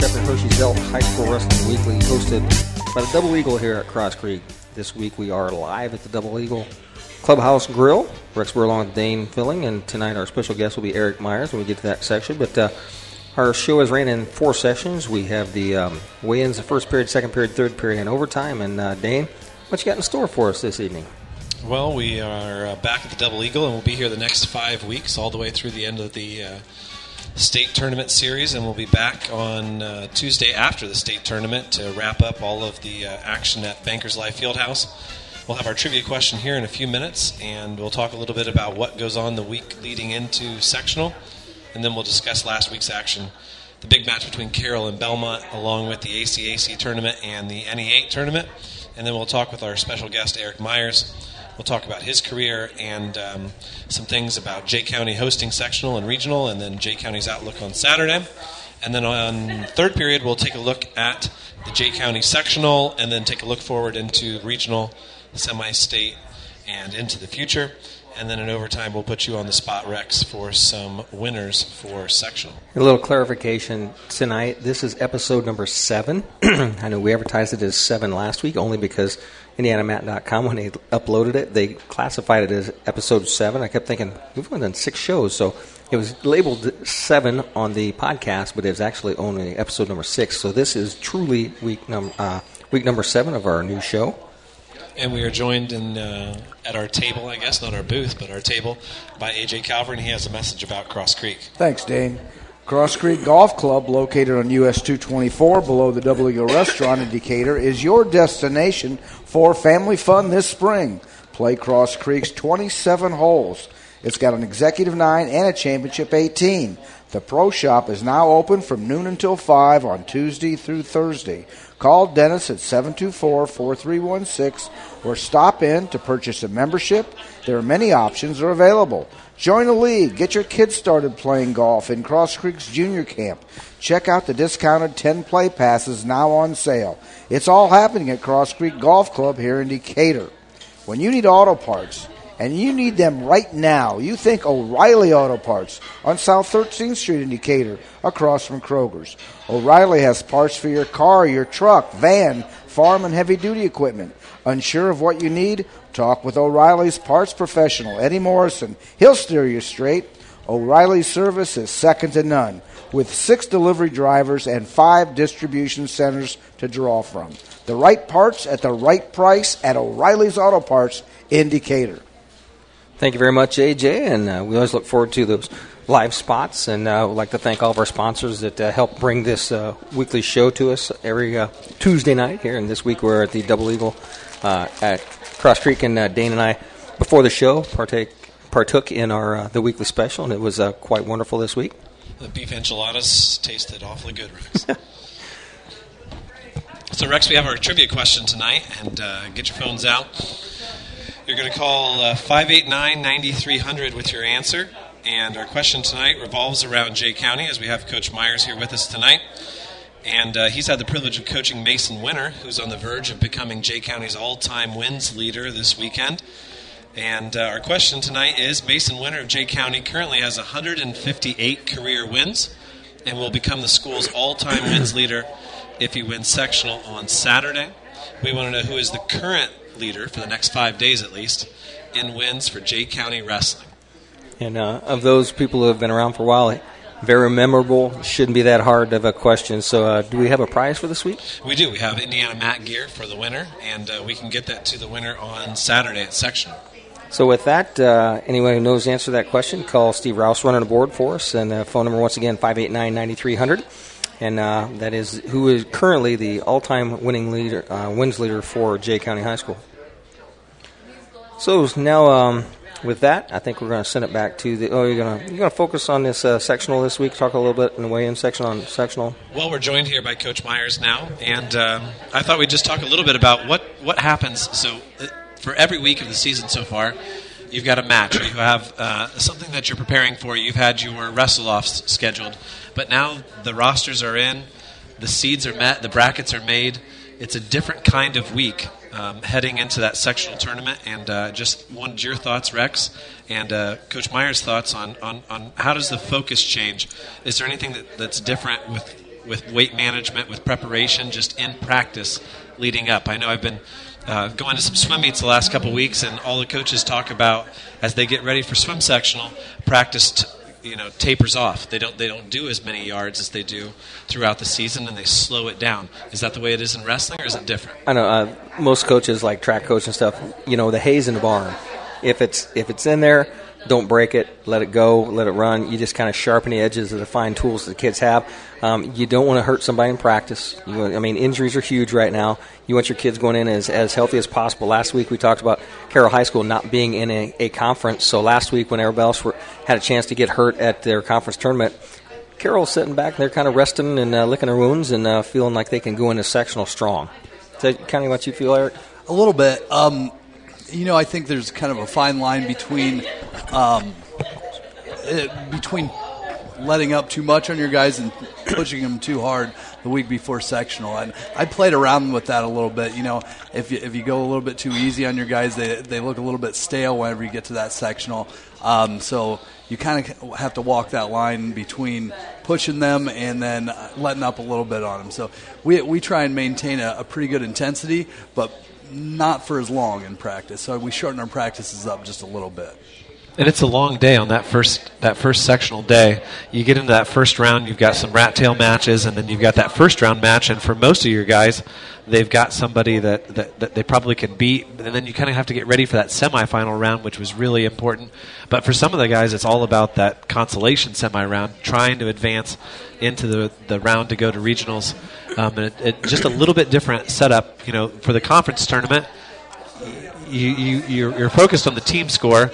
Sefton Hershey's High School Wrestling Weekly, hosted by the Double Eagle here at Cross Creek. This week we are live at the Double Eagle Clubhouse Grill. Rex, Burlong with Dane Filling, and tonight our special guest will be Eric Myers when we get to that section. But uh, our show is ran in four sessions. We have the um, weigh-ins, the first period, second period, third period, and overtime. And uh, Dane, what you got in store for us this evening? Well, we are uh, back at the Double Eagle, and we'll be here the next five weeks, all the way through the end of the uh, state tournament series, and we'll be back on uh, Tuesday after the state tournament to wrap up all of the uh, action at Bankers Life Fieldhouse. We'll have our trivia question here in a few minutes, and we'll talk a little bit about what goes on the week leading into sectional, and then we'll discuss last week's action, the big match between Carroll and Belmont, along with the ACAC tournament and the NE8 tournament, and then we'll talk with our special guest Eric Myers. We'll talk about his career and um, some things about Jay County hosting sectional and regional, and then Jay County's outlook on Saturday. And then on third period, we'll take a look at the Jay County sectional, and then take a look forward into regional semi-state, and into the future. And then in overtime, we'll put you on the spot, Rex, for some winners for sectional. A little clarification tonight. This is episode number seven. I know we advertised it as seven last week only because IndianaMat.com, when they uploaded it, they classified it as episode seven. I kept thinking, we've only done six shows, so it was labeled seven on the podcast, but it was actually only episode number six. So this is truly week, num- uh, week number seven of our new show. And we are joined in uh, at our table, I guess, not our booth, but our table, by AJ Calvert, and he has a message about Cross Creek. Thanks, Dane. Cross Creek Golf Club, located on US 224 below the Eagle Restaurant in Decatur, is your destination for family fun this spring. Play Cross Creek's 27 holes. It's got an executive 9 and a championship 18. The pro shop is now open from noon until 5 on Tuesday through Thursday. Call Dennis at 724 4316 or stop in to purchase a membership. There are many options are available. Join a league. Get your kids started playing golf in Cross Creek's junior camp. Check out the discounted 10 play passes now on sale. It's all happening at Cross Creek Golf Club here in Decatur. When you need auto parts, and you need them right now, you think O'Reilly Auto Parts on South 13th Street in Decatur, across from Kroger's. O'Reilly has parts for your car, your truck, van, farm, and heavy duty equipment. Unsure of what you need? Talk with O'Reilly's parts professional, Eddie Morrison. He'll steer you straight. O'Reilly's service is second to none, with six delivery drivers and five distribution centers to draw from. The right parts at the right price at O'Reilly's Auto Parts in Decatur. Thank you very much, AJ, and uh, we always look forward to those live spots. And uh, would like to thank all of our sponsors that uh, help bring this uh, weekly show to us every uh, Tuesday night here. And this week we're at the Double Eagle uh, at Cross Creek, and uh, Dane and I, before the show, partake partook in our uh, the weekly special, and it was uh, quite wonderful this week. The beef enchiladas tasted awfully good, Rex. so, Rex, we have our trivia question tonight, and uh, get your phones out. You're going to call uh, 589 9300 with your answer. And our question tonight revolves around Jay County, as we have Coach Myers here with us tonight. And uh, he's had the privilege of coaching Mason Winter, who's on the verge of becoming Jay County's all time wins leader this weekend. And uh, our question tonight is Mason Winter of Jay County currently has 158 career wins and will become the school's all time wins leader if he wins sectional on Saturday. We want to know who is the current leader for the next five days at least in wins for Jay County Wrestling. And uh, of those people who have been around for a while, very memorable. Shouldn't be that hard of a question. So, uh, do we have a prize for this week? We do. We have Indiana mat gear for the winner, and uh, we can get that to the winner on Saturday at sectional. So, with that, uh, anyone who knows the answer to that question, call Steve Rouse running the board for us. And the phone number, once again, 589 9300. And uh, that is who is currently the all time winning leader, uh, wins leader for Jay County High School. So, now. Um, with that, I think we're going to send it back to the. Oh, you're going to you're going to focus on this uh, sectional this week. Talk a little bit in the weigh-in section on sectional. Well, we're joined here by Coach Myers now, and um, I thought we'd just talk a little bit about what what happens. So, uh, for every week of the season so far, you've got a match, or you have uh, something that you're preparing for. You've had your wrestle-offs scheduled, but now the rosters are in, the seeds are met, the brackets are made. It's a different kind of week um, heading into that sectional tournament. And uh, just wanted your thoughts, Rex, and uh, Coach Myers' thoughts on, on, on how does the focus change? Is there anything that, that's different with with weight management, with preparation, just in practice leading up. I know I've been uh, going to some swim meets the last couple weeks, and all the coaches talk about as they get ready for swim sectional, practice you know tapers off. They don't they don't do as many yards as they do throughout the season, and they slow it down. Is that the way it is in wrestling, or is it different? I know uh, most coaches, like track coach and stuff, you know, the hay's in the barn. If it's if it's in there, don't break it. Let it go. Let it run. You just kind of sharpen the edges of the fine tools that the kids have. Um, you don't want to hurt somebody in practice. I mean, injuries are huge right now. You want your kids going in as, as healthy as possible. Last week we talked about Carroll High School not being in a, a conference. So last week when everybody else were, had a chance to get hurt at their conference tournament, Carroll's sitting back and they're kind of resting and uh, licking their wounds and uh, feeling like they can go into sectional strong. Is that kind of what you feel, Eric? A little bit. Um, you know, I think there's kind of a fine line between um, between letting up too much on your guys and pushing them too hard the week before sectional. And I played around with that a little bit. You know, if you, if you go a little bit too easy on your guys, they, they look a little bit stale whenever you get to that sectional. Um, so you kind of have to walk that line between pushing them and then letting up a little bit on them. So we, we try and maintain a, a pretty good intensity, but not for as long in practice. So we shorten our practices up just a little bit and it's a long day on that first that first sectional day. You get into that first round, you've got some rat tail matches, and then you've got that first round match. And for most of your guys, they've got somebody that, that, that they probably can beat, and then you kind of have to get ready for that semifinal round, which was really important. But for some of the guys, it's all about that consolation semi round, trying to advance into the the round to go to regionals. Um, and it, it, just a little bit different setup, you know, for the conference tournament. You, you you're, you're focused on the team score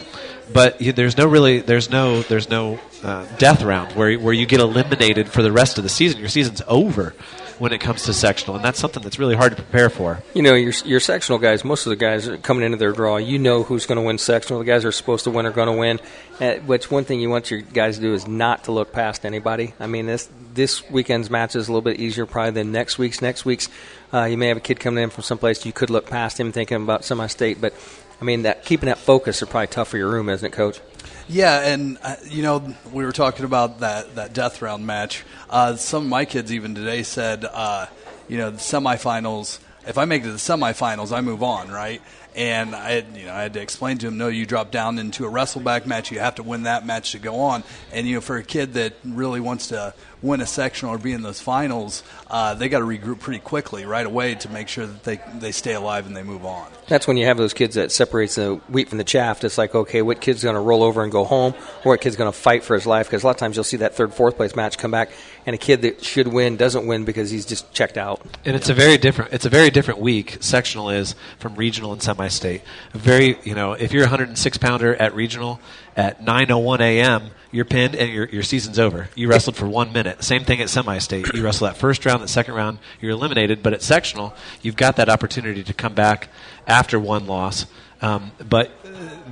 but there's no really there's no there's no uh, death round where where you get eliminated for the rest of the season. Your season's over when it comes to sectional, and that's something that's really hard to prepare for. You know, your your sectional guys, most of the guys coming into their draw, you know who's going to win sectional. The guys are supposed to win are going to win. Uh, which one thing you want your guys to do is not to look past anybody. I mean, this this weekend's match is a little bit easier probably than next week's. Next week's, uh, you may have a kid coming in from someplace you could look past him thinking about semi-state, but I mean, that keeping that focus is probably tough for your room, isn't it, Coach? Yeah, and uh, you know we were talking about that that death round match. Uh, some of my kids even today said, uh, you know, the semifinals. If I make it to the semifinals, I move on, right? And I, had, you know, I had to explain to him, no, you drop down into a wrestleback match. You have to win that match to go on. And you know, for a kid that really wants to win a sectional or be in those finals, uh, they got to regroup pretty quickly right away to make sure that they they stay alive and they move on. That's when you have those kids that separates the wheat from the chaff. It's like, okay, what kid's going to roll over and go home, or what kid's going to fight for his life? Because a lot of times you'll see that third, fourth place match come back, and a kid that should win doesn't win because he's just checked out. And it's a very different. It's a very different week. Sectional is from regional and semi-state. Very, you know, if you're a 106 pounder at regional at 9:01 a.m you're pinned and your, your season's over. You wrestled for one minute. Same thing at semi-state. You wrestle that first round, that second round, you're eliminated. But at sectional, you've got that opportunity to come back after one loss. Um, but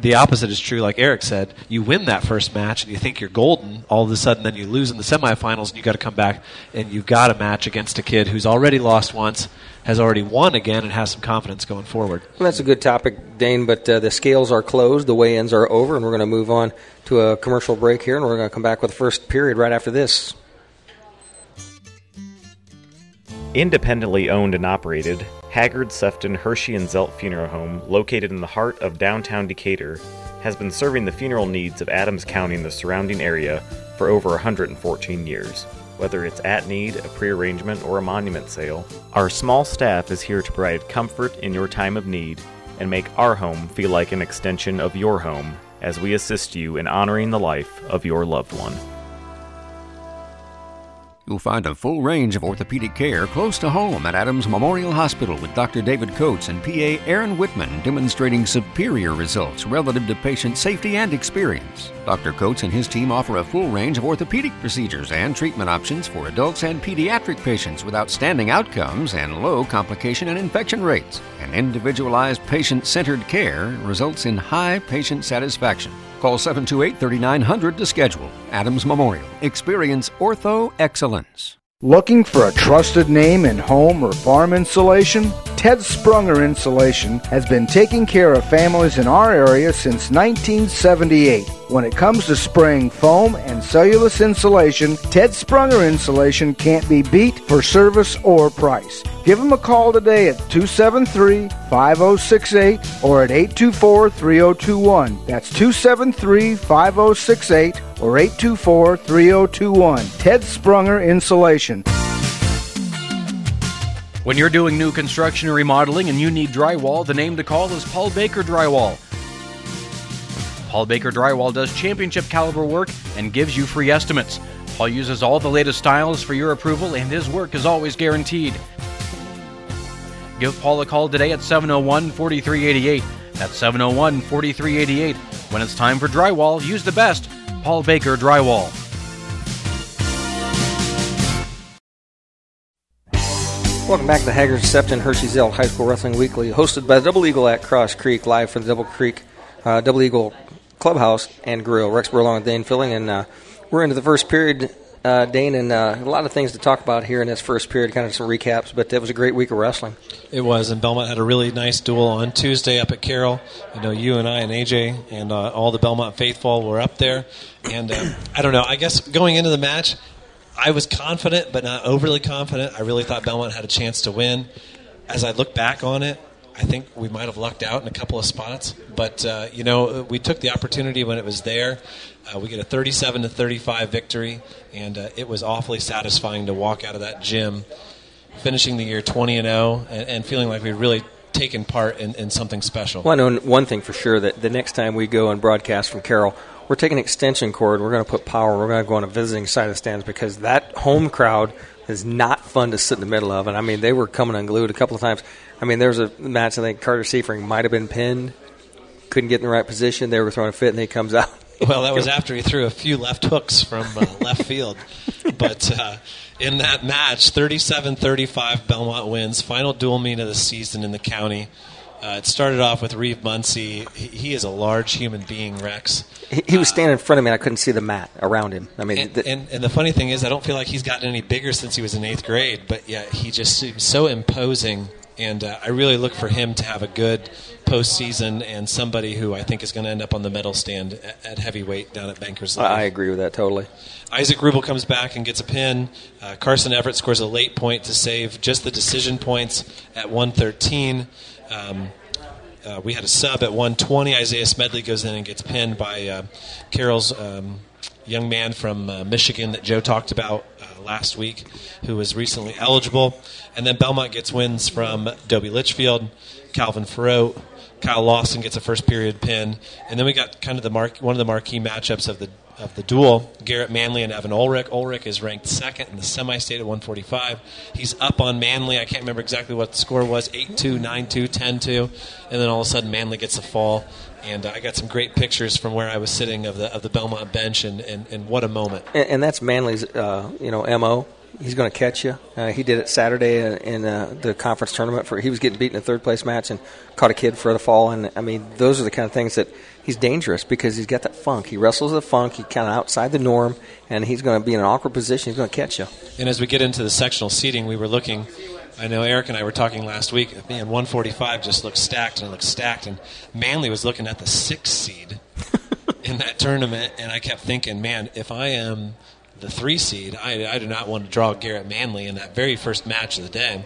the opposite is true. Like Eric said, you win that first match and you think you're golden. All of a sudden, then you lose in the semifinals, and you got to come back and you've got a match against a kid who's already lost once, has already won again, and has some confidence going forward. Well, that's a good topic, Dane. But uh, the scales are closed, the weigh-ins are over, and we're going to move on to a commercial break here, and we're going to come back with the first period right after this. Independently owned and operated, Haggard, Sefton, Hershey, and Zelt Funeral Home, located in the heart of downtown Decatur, has been serving the funeral needs of Adams County and the surrounding area for over 114 years. Whether it's at need, a prearrangement, or a monument sale, our small staff is here to provide comfort in your time of need and make our home feel like an extension of your home as we assist you in honoring the life of your loved one. You'll find a full range of orthopedic care close to home at Adams Memorial Hospital with Dr. David Coates and PA Aaron Whitman demonstrating superior results relative to patient safety and experience. Dr. Coates and his team offer a full range of orthopedic procedures and treatment options for adults and pediatric patients with outstanding outcomes and low complication and infection rates. And individualized patient centered care results in high patient satisfaction. Call 728 3900 to schedule. Adams Memorial. Experience ortho excellence. Looking for a trusted name in home or farm insulation? Ted Sprunger Insulation has been taking care of families in our area since 1978. When it comes to spraying foam and cellulose insulation, Ted Sprunger Insulation can't be beat for service or price. Give them a call today at 273 5068 or at 824 3021. That's 273 5068 or 824 3021. Ted Sprunger Insulation. When you're doing new construction or remodeling and you need drywall, the name to call is Paul Baker Drywall. Paul Baker Drywall does championship caliber work and gives you free estimates. Paul uses all the latest styles for your approval, and his work is always guaranteed. Give Paul a call today at 701 4388. That's 701 4388. When it's time for drywall, use the best Paul Baker Drywall. Welcome back to Haggard Sefton Hershey Zelt High School Wrestling Weekly, hosted by the Double Eagle at Cross Creek, live from the Double Creek uh, Double Eagle Clubhouse and Grill. Rex Burlong and Dane Filling, and uh, we're into the first period, uh, Dane, and uh, a lot of things to talk about here in this first period, kind of some recaps, but it was a great week of wrestling. It was, and Belmont had a really nice duel on Tuesday up at Carroll. You know, you and I and AJ and uh, all the Belmont faithful were up there, and uh, I don't know. I guess going into the match, I was confident, but not overly confident. I really thought Belmont had a chance to win. As I look back on it, I think we might have lucked out in a couple of spots, but uh, you know we took the opportunity when it was there. Uh, we get a 37 to 35 victory, and uh, it was awfully satisfying to walk out of that gym, finishing the year 20 and 0, and, feeling like we really taken part in, in something special. Well, I know one thing for sure that the next time we go and broadcast from Carroll, we're taking extension cord. We're going to put power. We're going to go on a visiting side of the stands because that home crowd is not fun to sit in the middle of. And I mean, they were coming unglued a couple of times. I mean, there was a match I think Carter Seifring might have been pinned, couldn't get in the right position. They were throwing a fit, and he comes out. Well, that was after he threw a few left hooks from uh, left field. But uh, in that match, 37 35, Belmont wins. Final dual meet of the season in the county. Uh, it started off with Reeve Muncie. He, he, is a large human being, Rex. He, he was standing in front of me. and I couldn't see the mat around him. I mean, And, th- and, and the funny thing is, I don't feel like he's gotten any bigger since he was in eighth grade, but yet he just seems so imposing. And uh, I really look for him to have a good postseason and somebody who I think is going to end up on the medal stand at, at heavyweight down at Bankers Life. I agree with that totally. Isaac Rubel comes back and gets a pin. Uh, Carson Everett scores a late point to save just the decision points at 113. Um, uh, we had a sub at 120. Isaiah Smedley goes in and gets pinned by uh, Carroll's um, young man from uh, Michigan that Joe talked about uh, last week, who was recently eligible. And then Belmont gets wins from Dobie Litchfield, Calvin Farrow, Kyle Lawson gets a first period pin, and then we got kind of the mark, one of the marquee matchups of the of the duel, Garrett Manley and Evan Ulrich. Ulrich is ranked second in the semi-state at 145. He's up on Manley. I can't remember exactly what the score was, 8-2, 9-2, 10-2. And then all of a sudden Manley gets a fall. And uh, I got some great pictures from where I was sitting of the of the Belmont bench, and, and, and what a moment. And, and that's Manley's, uh, you know, mo. He's going to catch you. Uh, he did it Saturday in, in uh, the conference tournament. For he was getting beaten in a third place match and caught a kid for the fall. And I mean, those are the kind of things that he's dangerous because he's got that funk. He wrestles the funk. He's kind of outside the norm, and he's going to be in an awkward position. He's going to catch you. And as we get into the sectional seating, we were looking. I know Eric and I were talking last week. Man, 145 just looks stacked and it looks stacked. And Manley was looking at the sixth seed in that tournament, and I kept thinking, man, if I am the three seed, I, I do not want to draw Garrett Manley in that very first match of the day.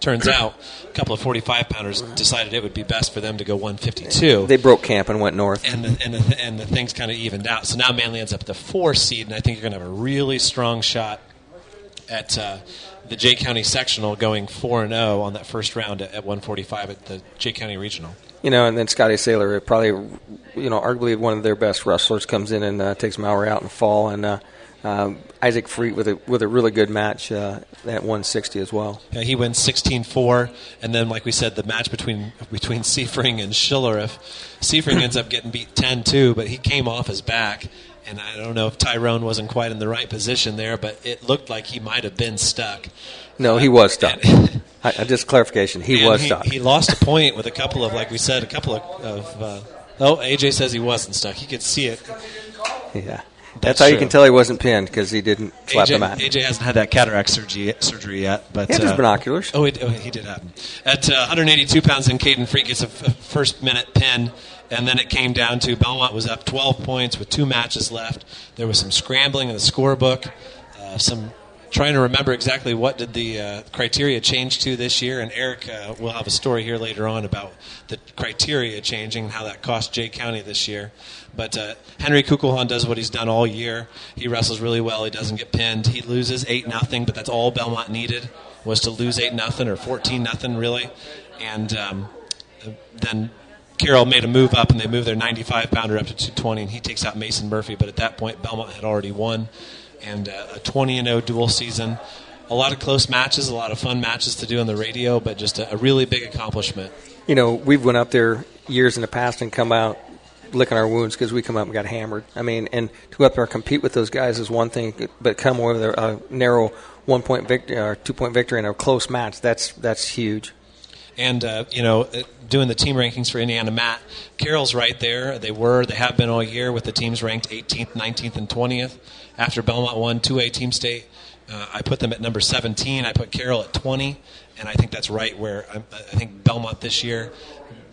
Turns out, a couple of 45 pounders decided it would be best for them to go 152 They broke camp and went north. and the, and the, and the things kind of evened out. So now Manley ends up at the four seed, and I think you're going to have a really strong shot at uh, the Jay County sectional going four and zero on that first round at, at 145 at the Jay County regional. You know, and then Scotty Saylor, probably, you know, arguably one of their best wrestlers, comes in and uh, takes Mowry out in the fall, and uh, um, Isaac Freet with a with a really good match uh, at 160 as well. Yeah, he wins 16-4, and then like we said, the match between between Seifring and Schillerif, Seifring ends up getting beat 10-2, but he came off his back. And I don't know if Tyrone wasn't quite in the right position there, but it looked like he might have been stuck. No, he was stuck. I, I- just clarification, he was he, stuck. He lost a point with a couple of, like we said, a couple of. of uh, oh, AJ says he wasn't stuck. He could see it. yeah. That's, how you can tell he wasn't pinned because he didn't slap AJ, the mat. AJ hasn't had that cataract surgery, surgery yet, but He had his uh, binoculars. Oh, he, oh, he did have them. At uh, 182 pounds, and Caden Freak gets a f- first minute pin, and then it came down to Belmont was up 12 points with two matches left. There was some scrambling in the scorebook, uh, some trying to remember exactly what did the uh, criteria change to this year. And Eric uh, will have a story here later on about the criteria changing and how that cost Jay County this year. But uh, Henry Kukulhan does what he's done all year. He wrestles really well. He doesn't get pinned. He loses eight nothing, but that's all Belmont needed was to lose eight nothing or fourteen nothing really. And um, then Carroll made a move up, and they moved their 95 pounder up to 220, and he takes out Mason Murphy. But at that point, Belmont had already won, and uh, a 20 and 0 dual season. A lot of close matches, a lot of fun matches to do on the radio, but just a, a really big accomplishment. You know, we've went up there years in the past and come out licking our wounds because we come up and got hammered. I mean, and to go up there and compete with those guys is one thing, but come away with a, a narrow one point victory or two point victory in a close match, that's that's huge. And uh, you know, uh, doing the team rankings for Indiana, Matt Carroll's right there. They were, they have been all year with the teams ranked 18th, 19th, and 20th. After Belmont won 2A Team State, uh, I put them at number 17. I put Carroll at 20, and I think that's right where I, I think Belmont this year,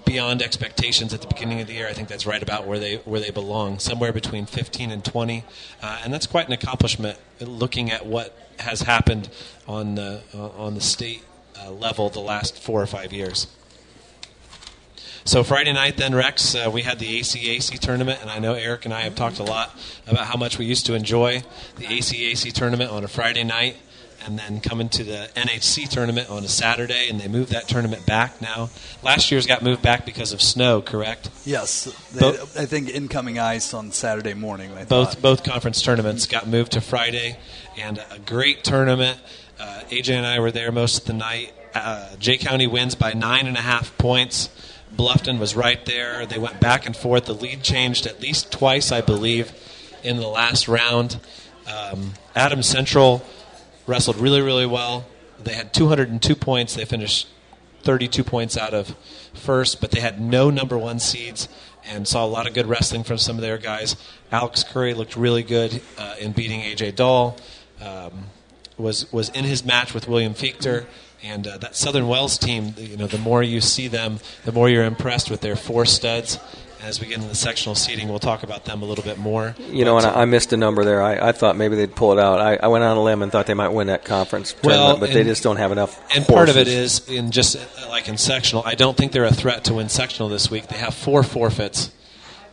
beyond expectations at the beginning of the year, I think that's right about where they where they belong, somewhere between 15 and 20, uh, and that's quite an accomplishment. Looking at what has happened on the uh, on the state uh, level the last four or five years. So Friday night, then Rex, uh, we had the ACAC tournament, and I know Eric and I have talked a lot about how much we used to enjoy the ACAC tournament on a Friday night, and then coming to the NHC tournament on a Saturday, and they moved that tournament back now. Last year's got moved back because of snow, correct? Yes, they, Bo- I think incoming ice on Saturday morning. I both both conference tournaments got moved to Friday, and a great tournament. Uh, AJ and I were there most of the night. Uh, Jay County wins by nine and a half points. Bluffton was right there. They went back and forth. The lead changed at least twice, I believe, in the last round. Um, Adams Central wrestled really, really well. They had 202 points. They finished 32 points out of first, but they had no number one seeds and saw a lot of good wrestling from some of their guys. Alex Curry looked really good uh, in beating AJ Dahl. Um, was was in his match with William Fichter. And uh, that Southern Wells team, you know, the more you see them, the more you're impressed with their four studs. As we get into the sectional seating, we'll talk about them a little bit more. You know, and I, I missed a number there. I, I thought maybe they'd pull it out. I, I went on a limb and thought they might win that conference tournament, Well, but they just don't have enough. And part of it is in just uh, like in sectional. I don't think they're a threat to win sectional this week. They have four forfeits,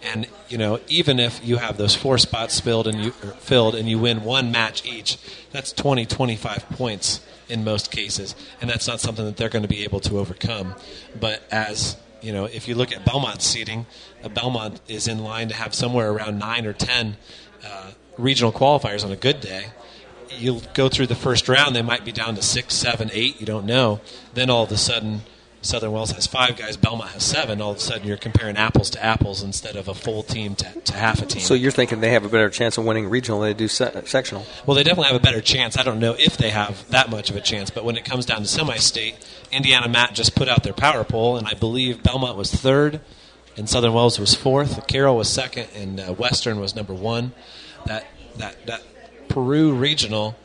and you know even if you have those four spots filled and you filled and you win one match each, that's 20, 25 points in most cases, and that's not something that they're going to be able to overcome. But as you know, if you look at Belmont's seating, uh, Belmont is in line to have somewhere around nine or ten uh, regional qualifiers on a good day you'll go through the first round, they might be down to six, seven, eight. You don't know. Then all of a sudden, Southern Wells has five guys, Belmont has seven. All of a sudden, you're comparing apples to apples instead of a full team to, to half a team. So you're thinking they have a better chance of winning regional than they do se- sectional? well, they definitely have a better chance. I don't know if they have that much of a chance, but when it comes down to semi-state, IndianaMat just put out their power poll, and I believe Belmont was third, and Southern Wells was fourth. Carroll was second, and uh, Western was number one. That that that Peru regional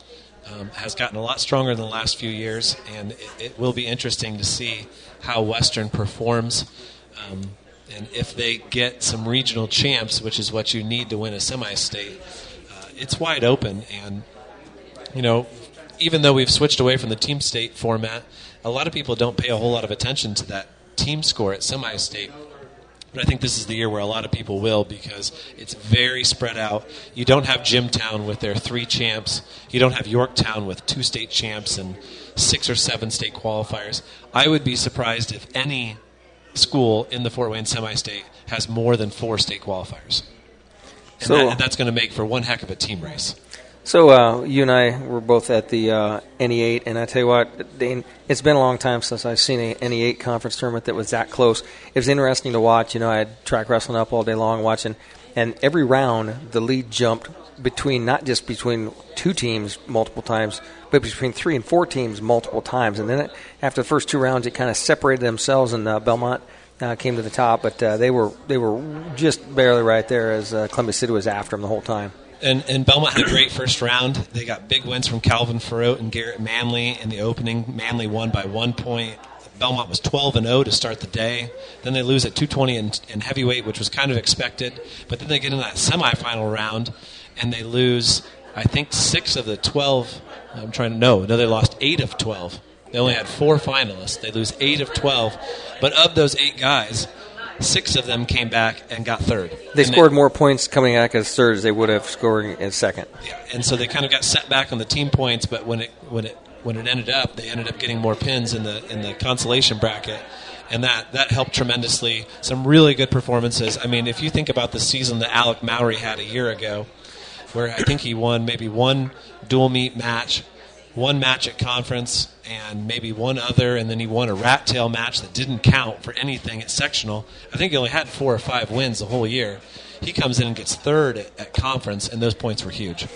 um, has gotten a lot stronger in the last few years, and it, it will be interesting to see how Western performs. Um, and if they get some regional champs, which is what you need to win a semi-state, uh, it's wide open. And you know, even though we've switched away from the team state format, a lot of people don't pay a whole lot of attention to that team score at semi-state. But I think this is the year where a lot of people will because it's very spread out. You don't have Jimtown with their three champs. You don't have Yorktown with two state champs and six or seven state qualifiers. I would be surprised if any school in the Fort Wayne semi-state has more than four state qualifiers. And So- that, that's going to make for one heck of a team race. So uh, you and I were both at the uh, NE8, and I tell you what, Dane, it's been a long time since I've seen a NE8 conference tournament that was that close. It was interesting to watch. You know, I had track wrestling up all day long watching, and every round the lead jumped between not just between two teams multiple times, but between three and four teams multiple times. And then it, after the first two rounds, it kind of separated themselves, and uh, Belmont uh, came to the top, but uh, they were they were just barely right there as uh, Columbus City was after them the whole time. And, and Belmont had a great first round. They got big wins from Calvin Farrote and Garrett Manley in the opening. Manley won by one point. Belmont was 12 and 0 to start the day. Then they lose at 220 in, in heavyweight, which was kind of expected. But then they get in that semifinal round and they lose, I think, six of the 12. I'm trying to know. No, they lost eight of 12. They only had four finalists. They lose eight of 12. But of those eight guys, six of them came back and got third. They And scored more points coming back as third as they would have scoring in second. Yeah, and so they kind of got set back on the team points, but when it when it when it ended up, they ended up getting more pins in the in the consolation bracket, and that that helped tremendously. Some really good performances. I mean, if you think about the season that Alec Mowry had a year ago, where I think he won maybe one dual meet match, one match at conference, and maybe one other, and then he won a rat tail match that didn't count for anything at sectional. I think he only had four or five wins the whole year. He comes in and gets third at, at conference, and those points were huge.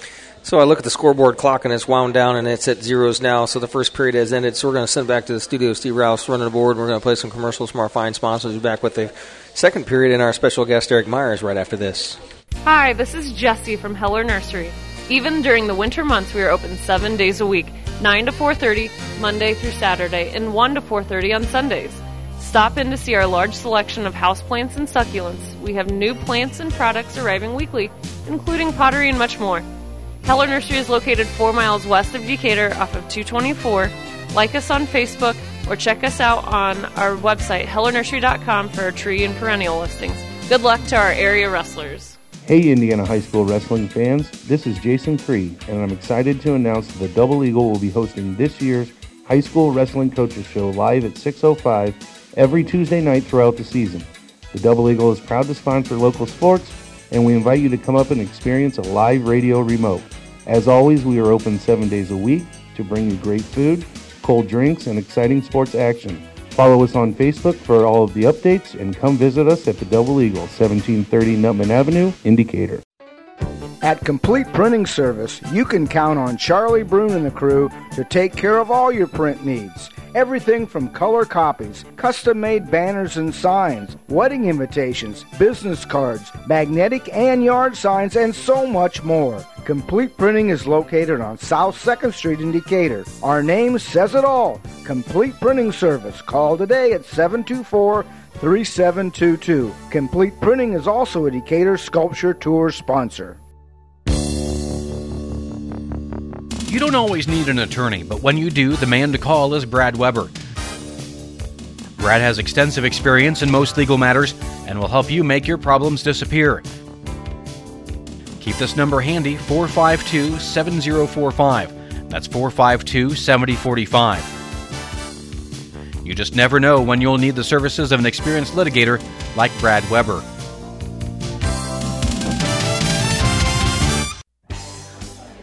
So I look at the scoreboard clock and it's wound down and it's at zeros now. So the first period has ended. So we're going to send it back to the studio. Steve Rouse running the board. We're going to play some commercials from our fine sponsors. We'll be back with the second period and our special guest Eric Myers right after this. Hi, this is Jesse from Heller Nursery. Even during the winter months, we are open seven days a week, 9 to 4.30, Monday through Saturday, and 1 to 4.30 on Sundays. Stop in to see our large selection of houseplants and succulents. We have new plants and products arriving weekly, including pottery and much more. Heller Nursery is located four miles west of Decatur off of 224. Like us on Facebook or check us out on our website, hellernursery.com, for our tree and perennial listings. Good luck to our area wrestlers. Hey, Indiana High School wrestling fans, this is Jason Cree, and I'm excited to announce that the Double Eagle will be hosting this year's High School Wrestling Coaches Show live at 6.05 every Tuesday night throughout the season. The Double Eagle is proud to sponsor local sports, and we invite you to come up and experience a live radio remote. As always, we are open seven days a week to bring you great food, cold drinks, and exciting sports action. Follow us on Facebook for all of the updates and come visit us at the Double Eagle, 1730 Nuttman Avenue, in Decatur. At Complete Printing Service, you can count on Charlie Brune and the crew to take care of all your print needs. Everything from color copies, custom made banners and signs, wedding invitations, business cards, magnetic and yard signs, and so much more. Complete Printing is located on South 2nd Street in Decatur. Our name says it all Complete Printing Service. Call today at 724 3722. Complete Printing is also a Decatur Sculpture Tour sponsor. You don't always need an attorney, but when you do, the man to call is Brad Weber. Brad has extensive experience in most legal matters and will help you make your problems disappear. Keep this number handy 452 7045. That's 452 7045. You just never know when you'll need the services of an experienced litigator like Brad Weber.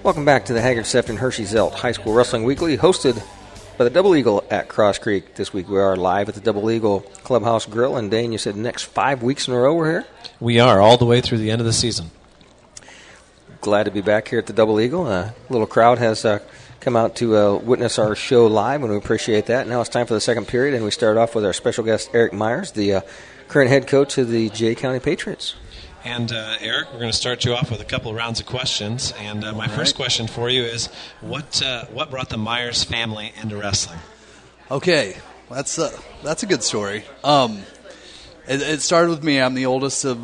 Welcome back to the Haggard Sefton Hershey Zelt High School Wrestling Weekly, hosted by the Double Eagle at Cross Creek. This week we are live at the Double Eagle Clubhouse Grill. And Dane, you said next five weeks in a row we're here? We are all the way through the end of the season. Glad to be back here at the Double Eagle. A little crowd has uh, come out to uh, witness our show live, and we appreciate that. Now it's time for the second period, and we start off with our special guest, Eric Myers, the uh, current head coach of the Jay County Patriots. And uh, Eric, we're going to start you off with a couple of rounds of questions. And uh, my first question for you is, what uh, what brought the Myers family into wrestling? Okay, that's a, that's a good story. Um, it, it started with me. I'm the oldest of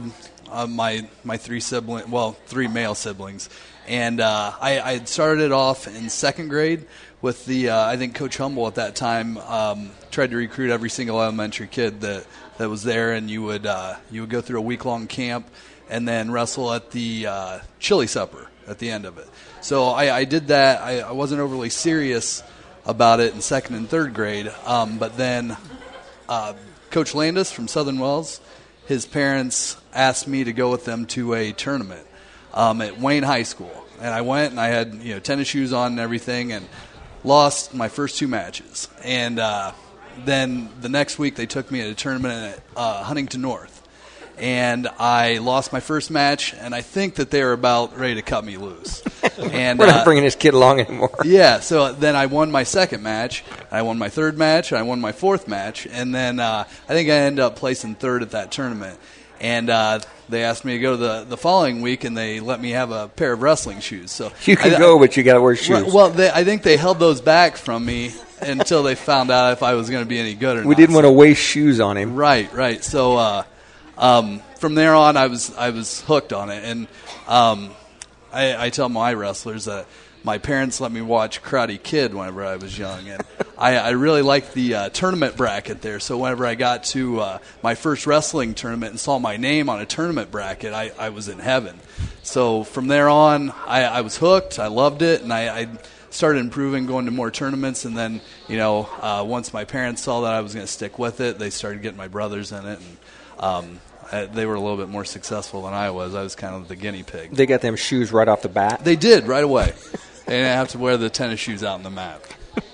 uh, my my three sibling, well, three male siblings, and uh, I, I started it off in second grade with the uh, I think Coach Humble at that time um, tried to recruit every single elementary kid that that was there, and you would uh, you would go through a week long camp and then wrestle at the uh, chili supper at the end of it. So I, I did that. I, I wasn't overly serious about it in second and third grade, um, but then uh, Coach Landis from Southern Wells, his parents asked me to go with them to a tournament um, at Wayne High School, and I went and I had you know tennis shoes on and everything, and lost my first two matches. And uh, then the next week they took me to a tournament at uh, Huntington North, and I lost my first match, and I think that they were about ready to cut me loose. And We're not uh, bringing this kid along anymore. yeah, so then I won my second match, I won my third match, I won my fourth match, and then uh, I think I ended up placing third at that tournament. And uh, they asked me to go the the following week, and they let me have a pair of wrestling shoes. So You can I- go, but you got to wear shoes. Well, they, I think they held those back from me until they found out if I was going to be any good or not. we didn't want to waste shoes on him. Right, right. So uh, um, from there on, I was I was hooked on it, and um, I, I tell my wrestlers that my parents let me watch Karate Kid whenever I was young, and I, I really liked the uh, tournament bracket there. So whenever I got to uh, my first wrestling tournament and saw my name on a tournament bracket, I, I was in heaven. So from there on, I, I was hooked. I loved it, and I. I started improving, going to more tournaments, and then you know uh, once my parents saw that I was going to stick with it, they started getting my brothers in it, and um, uh, they were a little bit more successful than I was. I was kind of the guinea pig. They got them shoes right off the bat. They did right away. they didn't have to wear the tennis shoes out on the mat.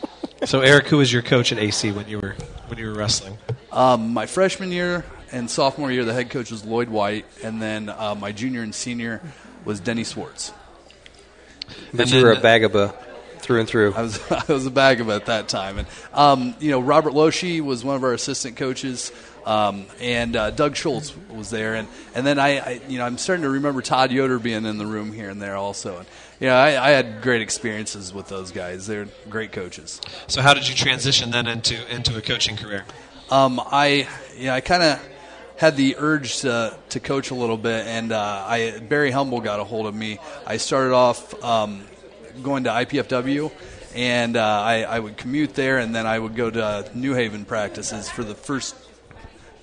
So, Eric, who was your coach at AC when you were when you were wrestling? Um, my freshman year and sophomore year, the head coach was Lloyd White, and then uh, my junior and senior was Denny Swartz. But And you were a bag of a through and through. I was I was a bag of it at that time, and um, you know Robert Loshi was one of our assistant coaches, um, and uh, Doug Schultz was there, and and then I, I you know I'm starting to remember Todd Yoder being in the room here and there also, and you know I, I had great experiences with those guys. They're great coaches. So, how did you transition then into into a coaching career? Um, I yeah, I kind of had the urge to, to coach a little bit, and uh, I Barry Humble got a hold of me. I started off um, going to IPFW, and uh, I, I would commute there, and then I would go to New Haven practices for the first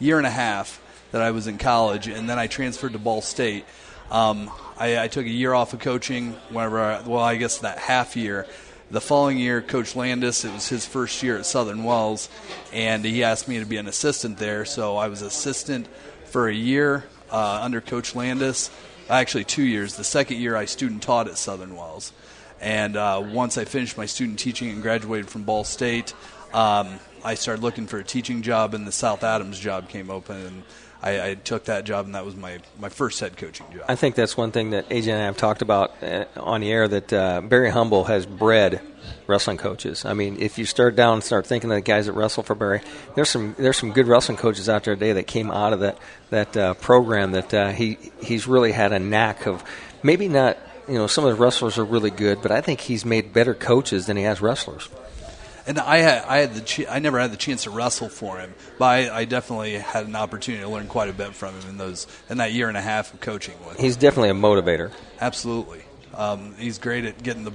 year and a half that I was in college, and then I transferred to Ball State. Um, I, I took a year off of coaching. Whenever, I, well, I guess that half year. The following year, Coach Landis, it was his first year at Southern Wells, and he asked me to be an assistant there. So I was assistant for a year uh, under Coach Landis. Actually, two years. The second year, I student taught at Southern Wells. And uh, once I finished my student teaching and graduated from Ball State, um, I started looking for a teaching job, and the South Adams job came open, and I, I took that job, and that was my, my first head coaching job. I think that's one thing that AJ and I have talked about uh, on the air that uh, Barry Humble has bred wrestling coaches. I mean, if you start down and start thinking of the guys that wrestle for Barry, there's some there's some good wrestling coaches out there today that came out of that that uh, program that uh, he he's really had a knack of maybe not you know some of the wrestlers are really good, but I think he's made better coaches than he has wrestlers. And I had I had the ch- I never had the chance to wrestle for him, but I, I definitely had an opportunity to learn quite a bit from him in those in that year and a half of coaching with. him. He's definitely a motivator. Absolutely, um, he's great at getting the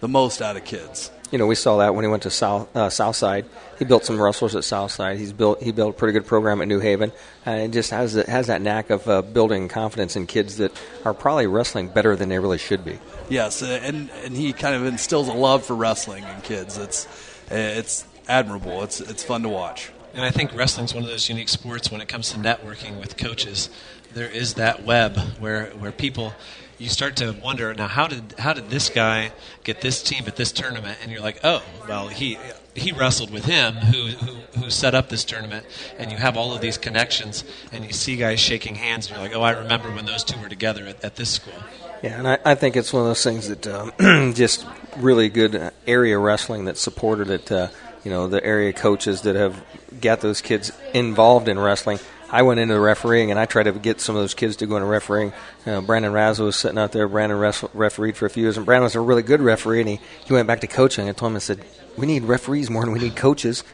the most out of kids. You know, we saw that when he went to South uh, Southside. He built some wrestlers at Southside. He's built he built a pretty good program at New Haven, and just has has that knack of uh, building confidence in kids that are probably wrestling better than they really should be. Yes, uh, and and he kind of instills a love for wrestling in kids. It's Eh, it's admirable. It's it's fun to watch. And I think wrestling's one of those unique sports when it comes to networking with coaches. There is that web where where people you start to wonder now how did how did this guy get this team at this tournament and you're like oh well he he wrestled with him who, who who set up this tournament and you have all of these connections and you see guys shaking hands and you're like oh I remember when those two were together at, at this school Yeah, and I, I think it's one of those things that um, just really good uh, area wrestling that supported it. Uh, you know, the area coaches that have got those kids involved in wrestling. I went into the refereeing and I tried to get some of those kids to go into refereeing. Uh, Brandon Razzo was sitting out there. Brandon res- refereed for a few years, and Brandon was a really good referee. And he, he went back to coaching. I told him, I said, "We need referees more than we need coaches."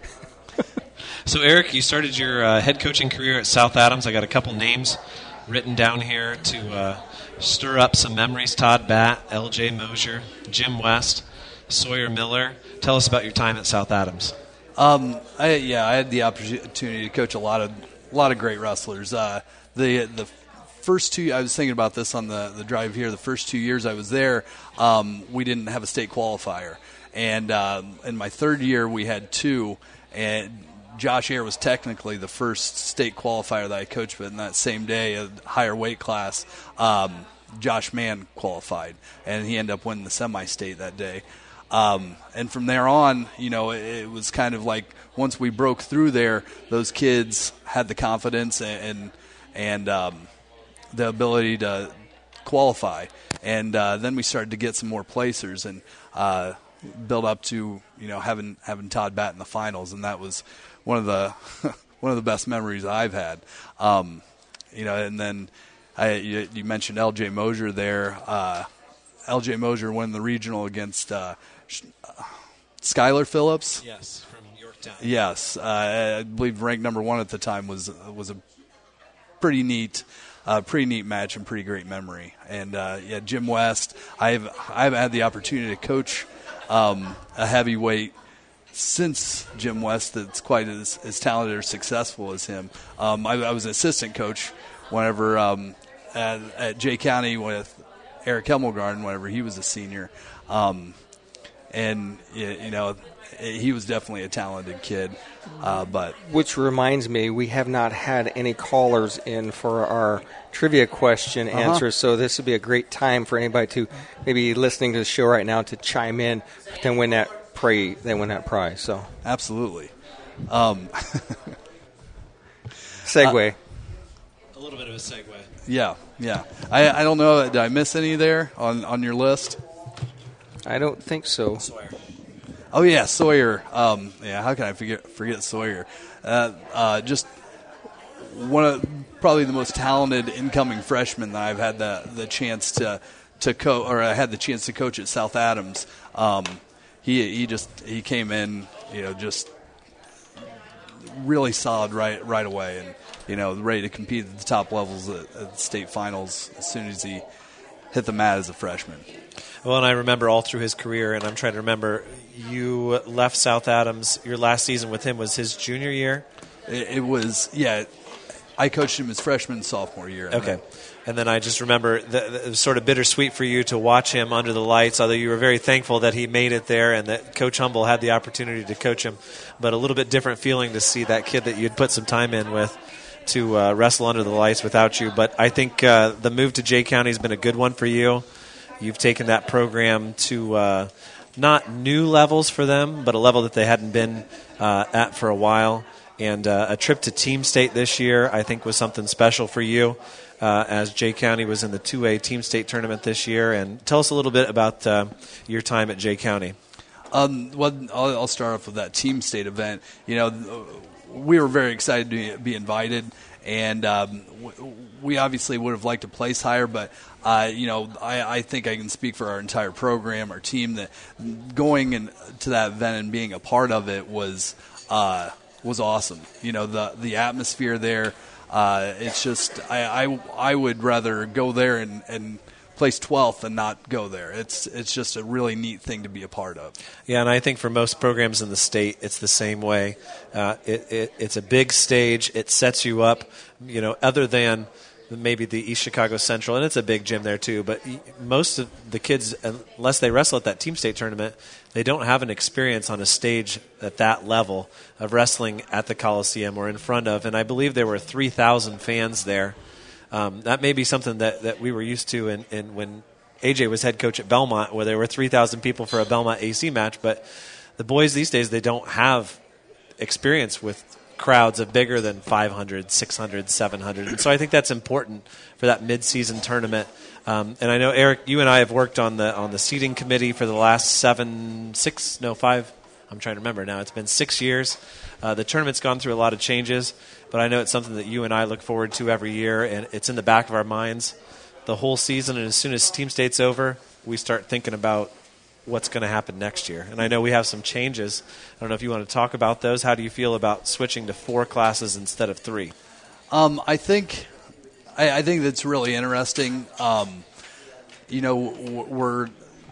So, Eric, you started your uh, head coaching career at South Adams. I got a couple names written down here to uh, stir up some memories. Todd Batt, L.J. Mosier, Jim West, Sawyer Miller. Tell us about your time at South Adams. Um, I, yeah, I had the opportunity to coach a lot of a lot of great wrestlers. Uh, the the first two, I was thinking about this on the the drive here. The first two years I was there, um, we didn't have a state qualifier, and um, in my third year we had two. And Josh Air was technically the first state qualifier that I coached, but in that same day, a higher weight class, um, Josh Mann qualified, and he ended up winning the semi-state that day. Um, and from there on, you know, it, it was kind of like once we broke through there, those kids had the confidence and and, um, the ability to qualify, and uh, then we started to get some more placers and uh, build up to you know having having Todd Batt in the finals, and that was one of the one of the best memories I've had. Um, you know, and then I, you, you mentioned L.J. Mosier there. Uh, L.J. Mosier won the regional against uh, Skylar Phillips. Yes, from Yorktown. Yes, uh, I believe ranked number one at the time was was a pretty neat, uh, pretty neat match and pretty great memory. And uh, yeah, Jim West. I've I've had the opportunity to coach um, a heavyweight since Jim West that's quite as, as talented or successful as him. Um, I, I, was an assistant coach whenever um, at, at Jay County with Eric Hemmelgarn whenever he was a senior. Um, and you know he was definitely a talented kid. Uh, but which reminds me, we have not had any callers in for our trivia question uh-huh. answers. So this would be a great time for anybody to maybe listening to the show right now to chime in to win that prize. They win that prize. So absolutely. Um, segue. Uh, a little bit of a segue. Yeah, yeah. I, I don't know. Did I miss any there on, on your list? I don't think so. Sawyer. Oh yeah, Sawyer. Um, yeah, how can I forget forget Sawyer? Uh, uh, just one of probably the most talented incoming freshmen that I've had the the chance to to coach, or I had the chance to coach at South Adams. Um, he he just he came in, you know, just really solid right right away, and you know, ready to compete at the top levels at, at the state finals as soon as he hit the mat as a freshman. Well, and I remember all through his career, and I'm trying to remember. You left South Adams. Your last season with him was his junior year. It, it was, yeah. I coached him his freshman sophomore year. Okay. And then I just remember the, it was sort of bittersweet for you to watch him under the lights, although you were very thankful that he made it there and that Coach Humble had the opportunity to coach him. But a little bit different feeling to see that kid that you'd put some time in with to uh, wrestle under the lights without you. But I think uh, the move to Jay County has been a good one for you. You've taken that program to uh, not new levels for them, but a level that they hadn't been uh, at for a while. And uh, a trip to Team State this year, I think, was something special for you. Uh, as Jay County was in the 2A Team State tournament this year, and tell us a little bit about uh, your time at Jay County. Um, well, I'll, start off with that Team State event. You know, we were very excited to be invited, and um, we obviously would have liked to place higher, but uh, you know, I, I, think I can speak for our entire program, our team, that going in, to that event and being a part of it was uh, was awesome. You know, the the atmosphere there. Uh, it's just I, I, I would rather go there and, and place 12th and not go there. It's it's just a really neat thing to be a part of. Yeah, and I think for most programs in the state, it's the same way. Uh, it, it, it's a big stage. It sets you up. You know, other than maybe the East Chicago Central, and it's a big gym there too. But most of the kids, unless they wrestle at that team state tournament, they don't have an experience on a stage at that level of wrestling at the Coliseum or in front of. And I believe there were 3,000 fans there. Um, that may be something that, that we were used to in, in when AJ was head coach at Bellmont, where there were 3,000 people for a Bellmont AC match. But the boys these days, they don't have experience with crowds of bigger than 500, 600, 700. And so I think that's important for that midseason tournament. Um, and I know Eric, you and I have worked on the on the seating committee for the last seven, six, no, five. I'm trying to remember now. It's been six years. Uh, the tournament's gone through a lot of changes, but I know it's something that you and I look forward to every year, and it's in the back of our minds the whole season. And as soon as Team State's over, we start thinking about what's going to happen next year. And I know we have some changes. I don't know if you want to talk about those. How do you feel about switching to four classes instead of three? Um, I think I, I, think that's really interesting. Um, you know, we're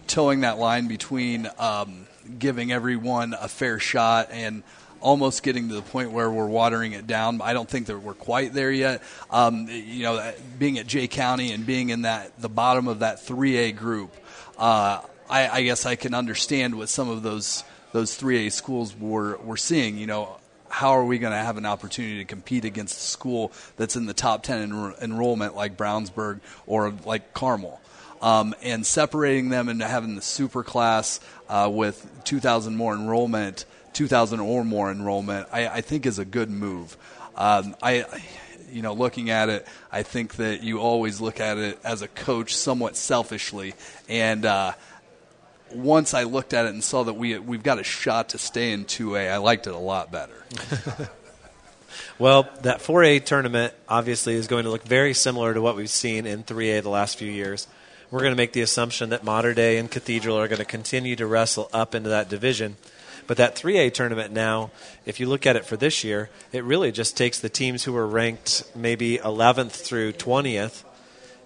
towing that line between um, giving everyone a fair shot and almost getting to the point where we're watering it down. I don't think that we're quite there yet. Um, you know, being at Jay County and being in that the bottom of that 3A group, uh, I, I guess I can understand what some of those those 3A schools were were seeing. You know, how are we going to have an opportunity to compete against a school that's in the top 10 en- enrollment like Brownsburg or like Carmel? Um, and separating them into having the super class uh, with 2,000 more enrollment, 2,000 or more enrollment, I, I think is a good move. Um, I, you know, looking at it, I think that you always look at it as a coach somewhat selfishly, and uh, once I looked at it and saw that we we've got a shot to stay in 2A, I liked it a lot better. Well, that 4A tournament obviously is going to look very similar to what we've seen in 3A the last few years. We're going to make the assumption that Mater Dei and Cathedral are going to continue to wrestle up into that division. But that 3A tournament now, if you look at it for this year, it really just takes the teams who were ranked maybe 11th through 20th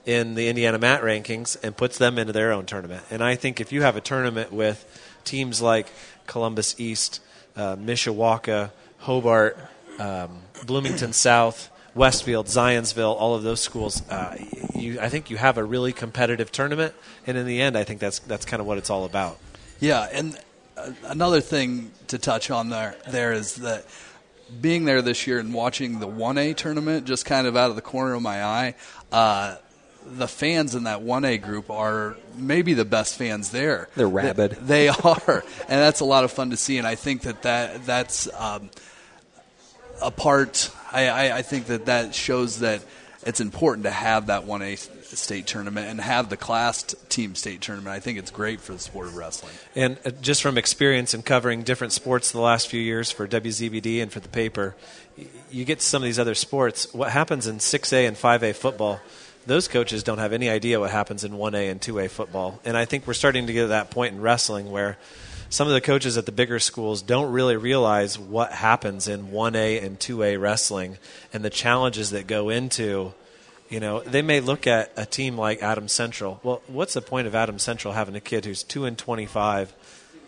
in the IndianaMat rankings and puts them into their own tournament. And I think if you have a tournament with teams like Columbus East, uh, Mishawaka, Hobart, um, Bloomington South, Westfield, Zionsville, all of those schools, uh, you, I think you have a really competitive tournament. And in the end, I think that's that's kind of what it's all about. Yeah, and uh, another thing to touch on there there is that being there this year and watching the 1A tournament just kind of out of the corner of my eye, uh, the fans in that 1A group are maybe the best fans there. They're rabid. They, they are, and that's a lot of fun to see. And I think that, that that's um, a part. I, I, I think that that shows that it's important to have that 1A state tournament and have the class team state tournament. I think it's great for the sport of wrestling. And uh, just from experience in covering different sports the last few years for WZBD and for the paper, you get to some of these other sports. What happens in 6A and 5A football? Those coaches don't have any idea what happens in 1A and 2A football. And I think we're starting to get to that point in wrestling where some of the coaches at the bigger schools don't really realize what happens in 1A and 2A wrestling and the challenges that go into you know, they may look at a team like Adams Central. Well, what's the point of Adams Central having a kid who's 2 and 25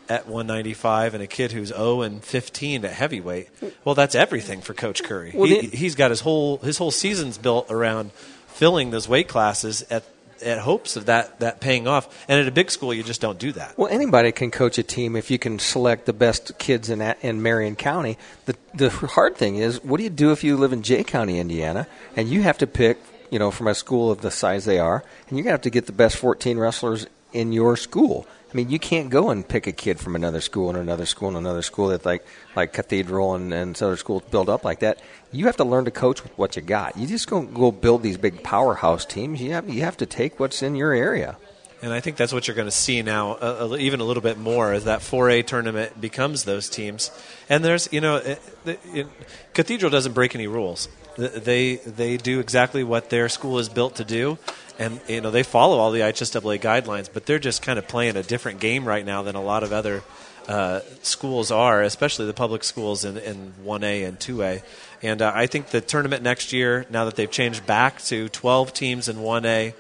at 195 and a kid who's 0 and 15 at heavyweight? Well, that's everything for Coach Curry. Well, he, he's got his whole his whole season's built around filling those weight classes at at hopes of that that paying off. And at a big school, you just don't do that. Well, anybody can coach a team if you can select the best kids in in Marion County. The the hard thing is, what do you do if you live in Jay County, Indiana, and you have to pick, you know, from a school of the size they are, and you're gonna have to get the best 14 wrestlers in your school. I mean, you can't go and pick a kid from another school and another school and another school that like like Cathedral and, and other schools build up like that. You have to learn to coach with what you got. You just go go build these big powerhouse teams. You have you have to take what's in your area. And I think that's what you're going to see now, uh, even a little bit more, as that 4A tournament becomes those teams. And there's, you know, it, it, Cathedral doesn't break any rules. They they do exactly what their school is built to do, and you know they follow all the IHSAA guidelines. But they're just kind of playing a different game right now than a lot of other uh, schools are, especially the public schools in, in 1A and 2A. And uh, I think the tournament next year, now that they've changed back to 12 teams in 1A,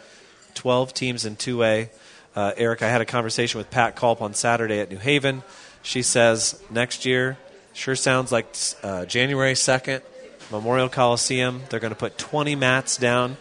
12 teams in 2A. Uh, Eric, I had a conversation with Pat Culp on Saturday at New Haven. She says next year sure sounds like uh, January 2nd, Memorial Coliseum. They're going to put 20 mats down.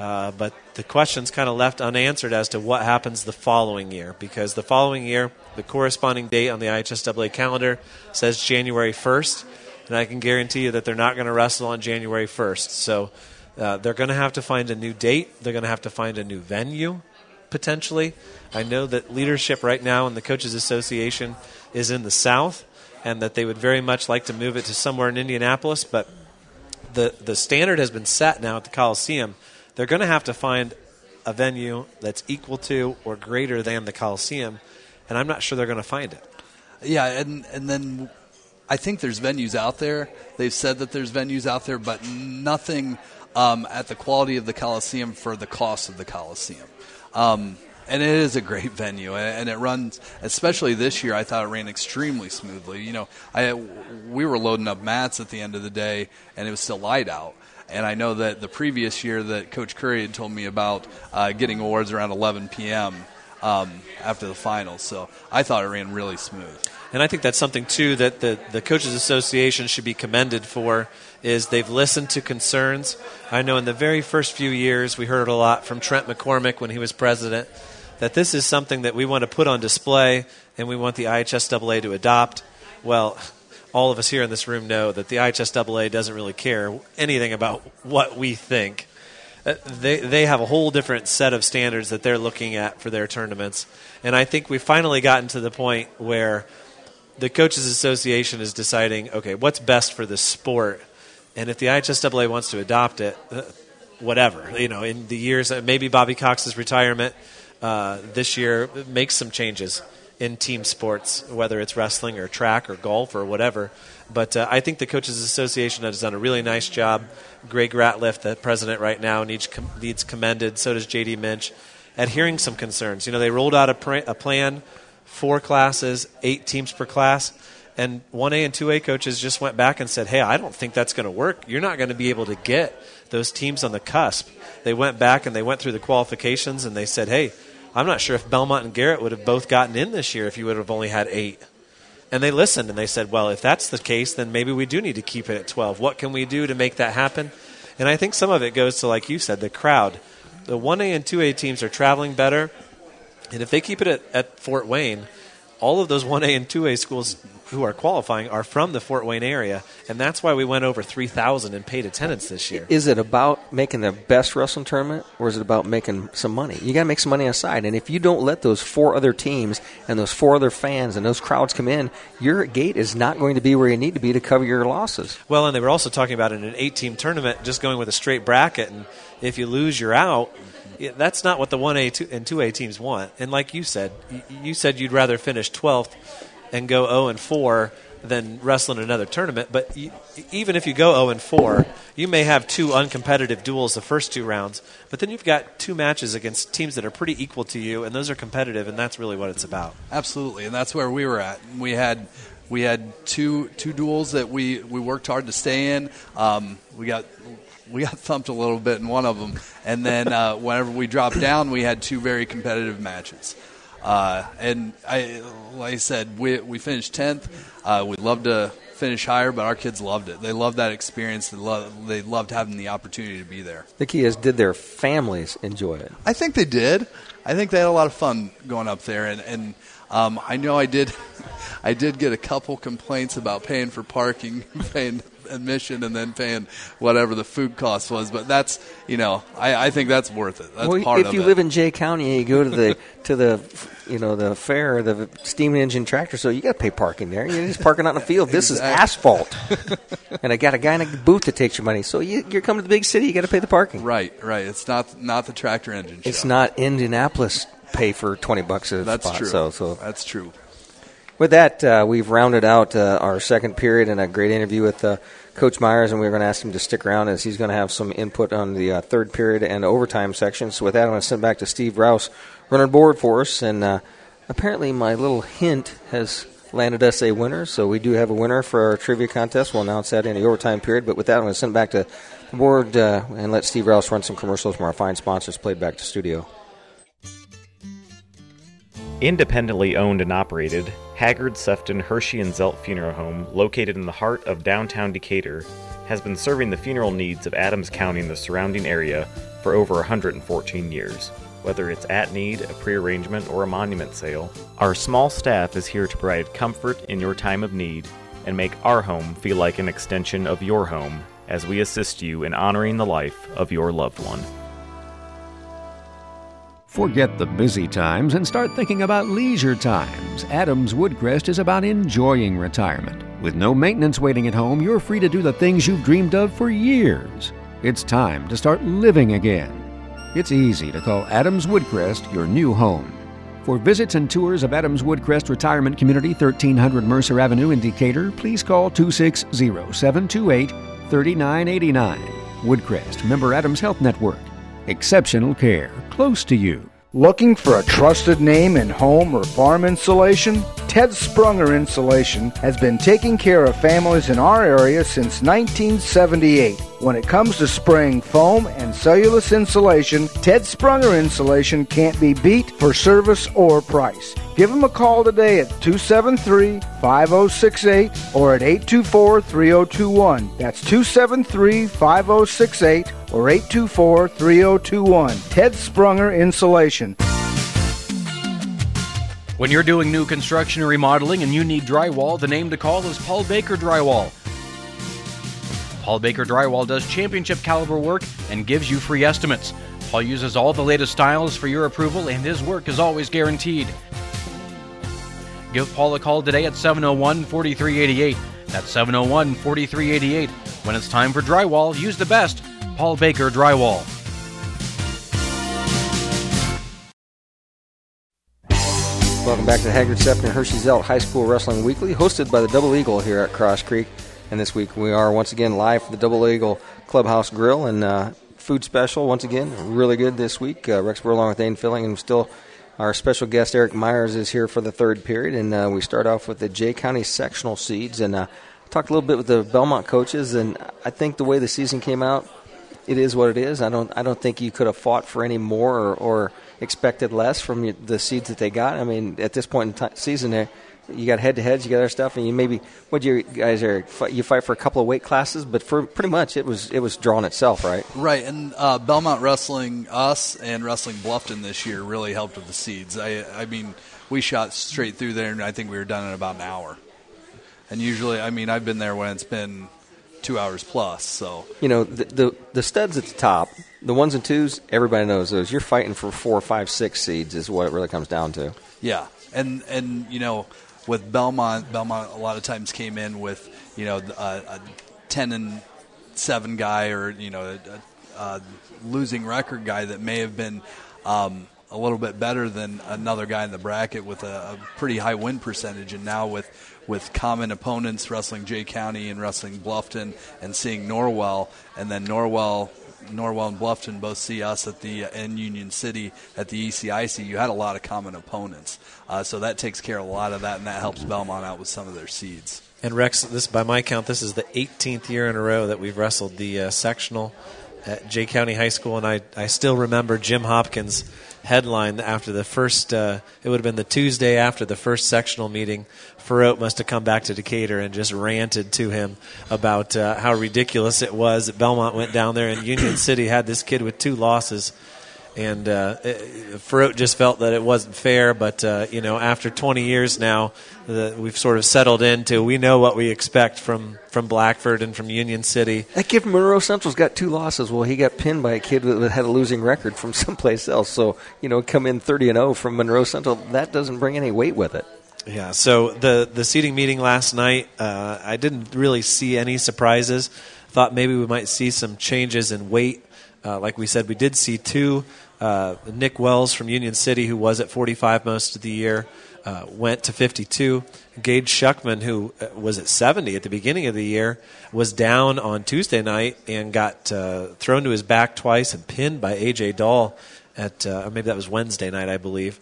Uh, but the question's kind of left unanswered as to what happens the following year because the following year, the corresponding date on the IHSAA calendar says January 1st, and I can guarantee you that they're not going to wrestle on January 1st. So uh, they're going to have to find a new date. They're going to have to find a new venue, potentially. I know that leadership right now in the Coaches Association is in the South, and that they would very much like to move it to somewhere in Indianapolis, but the, the standard has been set now at the Coliseum. They're going to have to find a venue that's equal to or greater than the Coliseum, and I'm not sure they're going to find it. Yeah, and and then I think there's venues out there. They've said that there's venues out there, but nothing um, at the quality of the Coliseum for the cost of the Coliseum. Um, and it is a great venue, and it runs. Especially this year, I thought it ran extremely smoothly. You know, I we were loading up mats at the end of the day, and it was still light out. And I know that the previous year that Coach Curry had told me about uh, getting awards around 11 p.m. Um, after the finals, so I thought it ran really smooth. And I think that's something too that the the coaches association should be commended for is they've listened to concerns. I know in the very first few years we heard a lot from Trent McCormick when he was president that this is something that we want to put on display and we want the IHSAA to adopt. Well, all of us here in this room know that the IHSAA doesn't really care anything about what we think. Uh, They, they have a whole different set of standards that they're looking at for their tournaments. And I think we've finally gotten to the point where the Coaches Association is deciding, okay, what's best for the sport? And if the IHSAA wants to adopt it, uh, whatever. You know, in the years, uh, maybe Bobby Cox's retirement uh, this year makes some changes in team sports, whether it's wrestling or track or golf or whatever. But uh, I think the Coaches Association has done a really nice job. Greg Ratliff, the president right now, needs, com- needs commended. So does J.D. Minch at hearing some concerns. You know, they rolled out a, pr- a plan, four classes, eight teams per class. And 1A and 2A coaches just went back and said, hey, I don't think that's going to work. You're not going to be able to get those teams on the cusp. They went back and they went through the qualifications and they said, hey, I'm not sure if Bellmont and Garrett would have both gotten in this year if you would have only had eight. And they listened and they said, well, if that's the case, then maybe we do need to keep it at 12. What can we do to make that happen? And I think some of it goes to, like you said, the crowd. The 1A and 2A teams are traveling better. And if they keep it at, at Fort Wayne, all of those 1A and 2A schools who are qualifying are from the Fort Wayne area, and that's why we went over 3,000 in paid attendance this year. Is it about making the best wrestling tournament, or is it about making some money? You got to make some money on the side, and if you don't let those four other teams and those four other fans and those crowds come in, your gate is not going to be where you need to be to cover your losses. Well, and they were also talking about in an eight-team tournament, just going with a straight bracket, and if you lose, you're out. Yeah, that's not what the 1A and 2A teams want. And like you said, you said you'd rather finish 12th and go 0 and 4 than wrestle in another tournament. But even if you go 0 and 4, you may have two uncompetitive duels the first two rounds, but then you've got two matches against teams that are pretty equal to you, and those are competitive, and that's really what it's about. Absolutely, and that's where we were at. We had we had two two duels that we, we worked hard to stay in. Um, we got we got thumped a little bit in one of them, and then uh, whenever we dropped down, we had two very competitive matches. Uh, and I, like I said, we we finished tenth. Uh, we'd love to finish higher, but our kids loved it. They loved that experience. They loved, they loved having the opportunity to be there. The key is, did their families enjoy it? I think they did. I think they had a lot of fun going up there, and, and um, I know I did. I did get a couple complaints about paying for parking, paying admission and then paying whatever the food cost was. But that's you know I, I think that's worth it. That's well, part if you it. live in Jay County you go to the to the you know the fair, the steam engine tractor, so you got to pay parking there. You're just parking out in the field. This exactly. is asphalt, and I got a guy in a booth that takes your money. So you, are coming to the big city, you got to pay the parking. Right, right. It's not not the tractor engine. It's not Indianapolis. Pay for twenty bucks a That's spot. true. So, so that's true. With that, uh, we've rounded out uh, our second period and a great interview with uh, Coach Myers, and we're going to ask him to stick around as he's going to have some input on the uh, third period and overtime section. So with that, I'm going to send back to Steve Rouse running board for us. And uh, apparently, my little hint has landed us a winner. So we do have a winner for our trivia contest. We'll announce that in the overtime period. But with that, I'm going to send back to the board uh, and let Steve Rouse run some commercials from our fine sponsors played back to studio. Independently owned and operated, Haggard, Sefton, Hirschy, and Zelt Funeral Home, located in the heart of downtown Decatur, has been serving the funeral needs of Adams County and the surrounding area for over 114 years. Whether it's at need, a prearrangement, or a monument sale, our small staff is here to provide comfort in your time of need and make our home feel like an extension of your home as we assist you in honoring the life of your loved one. Forget the busy times and start thinking about leisure times. Adams Woodcrest is about enjoying retirement. With no maintenance waiting at home, you're free to do the things you've dreamed of for years. It's time to start living again. It's easy to call Adams Woodcrest your new home. For visits and tours of Adams Woodcrest Retirement Community, 1300 Mercer Avenue in Decatur, please call 260 728 3989. Woodcrest, member Adams Health Network. Exceptional care, close to you. Looking for a trusted name in home or farm insulation? Ted Sprunger Insulation has been taking care of families in our area since 1978. When it comes to spraying foam and cellulose insulation, Ted Sprunger Insulation can't be beat for service or price. Give them a call today at 273 5068 or at 824 3021. That's 273 5068 or 824 3021. Ted Sprunger Insulation. When you're doing new construction or remodeling and you need drywall, the name to call is Paul Baker Drywall. Paul Baker Drywall does championship caliber work and gives you free estimates. Paul uses all the latest styles for your approval, and his work is always guaranteed. Give Paul a call today at 701 4388. That's 701 4388. When it's time for drywall, use the best Paul Baker Drywall. Welcome back to Haggard Sefton Hirschy Zelt High School Wrestling Weekly, hosted by the Double Eagle here at Cross Creek. And this week we are once again live for the Double Eagle Clubhouse Grill and uh, food special. Once again, really good this week. Uh, Rex Burr along with Dane Filling, and still our special guest Eric Myers is here for the third period. And uh, we start off with the Jay County sectional seeds and uh, talked a little bit with the Bellmont coaches. And I think the way the season came out, it is what it is. I don't I don't think you could have fought for any more or, or expected less from the seeds that they got. I mean, at this point in the season, you got head to heads, you got other stuff, and you maybe what you guys are you fight for a couple of weight classes, but for pretty much it was it was drawn itself, right? Right, and uh, Bellmont Wrestling, us and Wrestling Bluffton this year really helped with the seeds. I I mean, we shot straight through there, and I think we were done in about an hour. And usually, I mean, I've been there when it's been two hours plus. So you know the, the, the studs at the top, the ones and twos, everybody knows those. You're fighting for four, five, six seeds is what it really comes down to. Yeah, and and you know with Bellmont, Bellmont a lot of times came in with you know a, a ten and seven guy or you know a, a losing record guy that may have been. Um, a little bit better than another guy in the bracket with a, a pretty high win percentage, and now with with common opponents, wrestling Jay County and wrestling Bluffton, and seeing Norwell, and then Norwell. Norwell and Bluffton both see us at the uh, in Union City at the ECIC. You had a lot of common opponents, uh, so that takes care of a lot of that, and that helps Bellmont out with some of their seeds. And Rex, this by my count, this is the 18th year in a row that we've wrestled the uh, sectional at Jay County High School, and I I still remember Jim Hopkins headline after the first. Uh, it would have been the Tuesday after the first sectional meeting. Farote must have come back to Decatur and just ranted to him about uh, how ridiculous it was that Bellmont went down there and Union City had this kid with two losses and uh, Farote just felt that it wasn't fair. But uh, you know, after 20 years now, the, we've sort of settled into we know what we expect from from Blackford and from Union City. That kid from Monroe Central's got two losses. Well, he got pinned by a kid that had a losing record from someplace else. So you know, come in 30 and 0 from Monroe Central. That doesn't bring any weight with it. Yeah. So the the seating meeting last night, uh, I didn't really see any surprises. Thought maybe we might see some changes in weight. Uh, like we said, we did see two. Uh, Nick Wells from Union City, who was at 45 most of the year, uh, went to 52. Gage Shuckman, who uh, was at 70 at the beginning of the year, was down on Tuesday night and got uh, thrown to his back twice and pinned by AJ Dahl at, uh, maybe that was Wednesday night, I believe.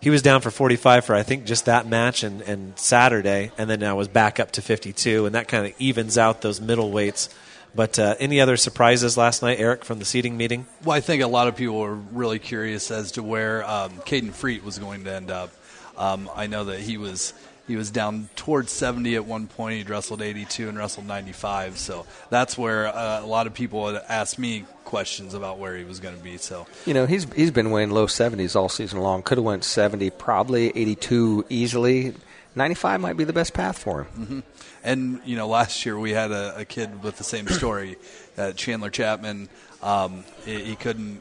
He was down for 45 for I think just that match and, and Saturday, and then now was back up to 52, and that kind of evens out those middle weights but uh, any other surprises last night, Eric, from the seating meeting? Well, I think a lot of people were really curious as to where um, Caden Freet was going to end up. Um, I know that he was he was down towards 70 at one point. He wrestled 82 and wrestled 95. So that's where uh, a lot of people had asked me questions about where he was going to be. So you know he's he's been weighing low 70s all season long. Could have went 70, probably 82 easily. 95 might be the best path for him. Mm-hmm. And you know, last year we had a, a kid with the same story. Uh, Chandler Chapman, um, he, he, couldn't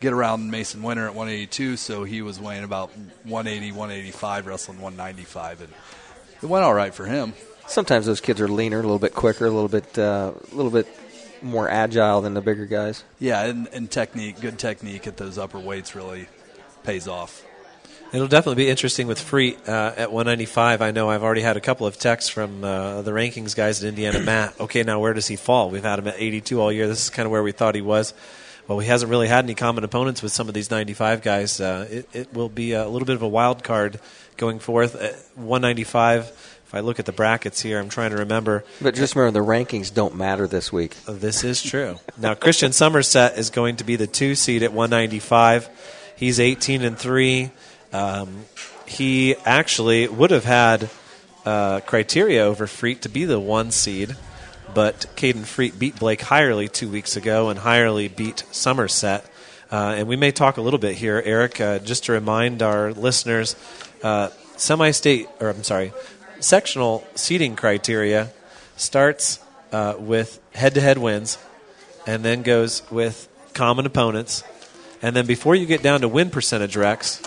get around Mason Winter at 182, so he was weighing about 180, 185, wrestling 195, and it went all right for him. Sometimes those kids are leaner, a little bit quicker, a little bit, uh, a little bit more agile than the bigger guys. Yeah, and, and technique, good technique at those upper weights really pays off. It'll definitely be interesting with Freet uh, at 195. I know I've already had a couple of texts from uh, the rankings guys at Indiana. Matt, okay, now where does he fall? We've had him at 82 all year. This is kind of where we thought he was. Well, he hasn't really had any common opponents with some of these 95 guys. Uh, it, it, will be a little bit of a wild card going forth. At 195, if I look at the brackets here, I'm trying to remember. But just remember, the rankings don't matter this week. This is true. now, Christian Somerset is going to be the two seed at 195. He's 18 and 3. Um, he actually would have had uh, criteria over Freet to be the one seed, but Caden Freet beat Blake Hirely two weeks ago, and Hirely beat Somerset. Uh, and we may talk a little bit here, Eric, uh, just to remind our listeners uh, semi state, or I'm sorry, sectional seeding criteria starts uh, with head to head wins and then goes with common opponents. And then before you get down to win percentage, Rex,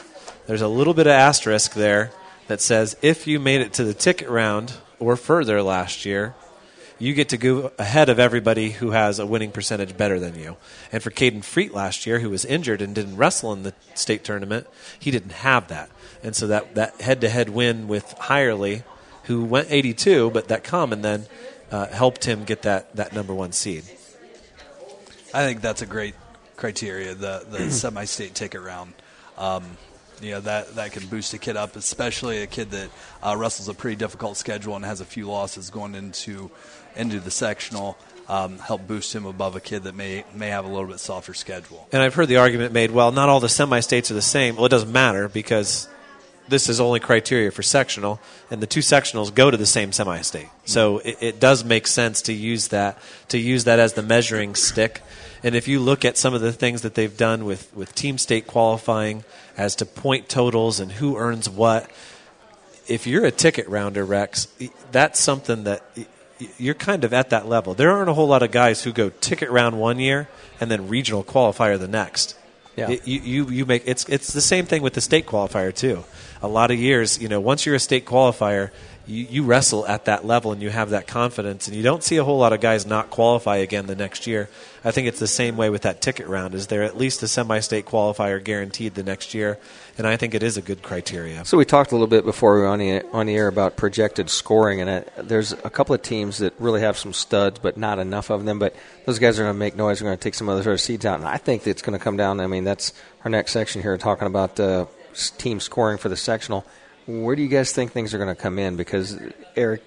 there's a little bit of asterisk there that says if you made it to the ticket round or further last year, you get to go ahead of everybody who has a winning percentage better than you. And for Caden Freet last year, who was injured and didn't wrestle in the state tournament, he didn't have that. And so that, that head-to-head win with Hirely, who went 82, but that common then uh, helped him get that, that number one seed. I think that's a great criteria, the, the semi-state ticket round. Um, you know that that can boost a kid up, especially a kid that uh, wrestles a pretty difficult schedule and has a few losses going into into the sectional. Um, help boost him above a kid that may may have a little bit softer schedule. And I've heard the argument made, well, not all the semi-states are the same. Well, it doesn't matter because this is only criteria for sectional, and the two sectionals go to the same semi-state. So it, it does make sense to use that to use that as the measuring stick. And if you look at some of the things that they've done with, with team state qualifying as to point totals and who earns what, if you're a ticket rounder, Rex, that's something that you're kind of at that level. There aren't a whole lot of guys who go ticket round one year and then regional qualifier the next. Yeah. It- you, you, you make it's it's the same thing with the state qualifier too. A lot of years, you know, once you're a state qualifier, you, you wrestle at that level and you have that confidence, and you don't see a whole lot of guys not qualify again the next year. I think it's the same way with that ticket round. Is there at least a semi-state qualifier guaranteed the next year? And I think it is a good criteria. So we talked a little bit before we were on the, on the air about projected scoring, and there's a couple of teams that really have some studs, but not enough of them. But those guys are going to make noise. They're going to take some other seeds out, and I think it's going to come down. I mean, that's our next section here, talking about uh, team scoring for the sectional. Where do you guys think things are going to come in? Because Eric,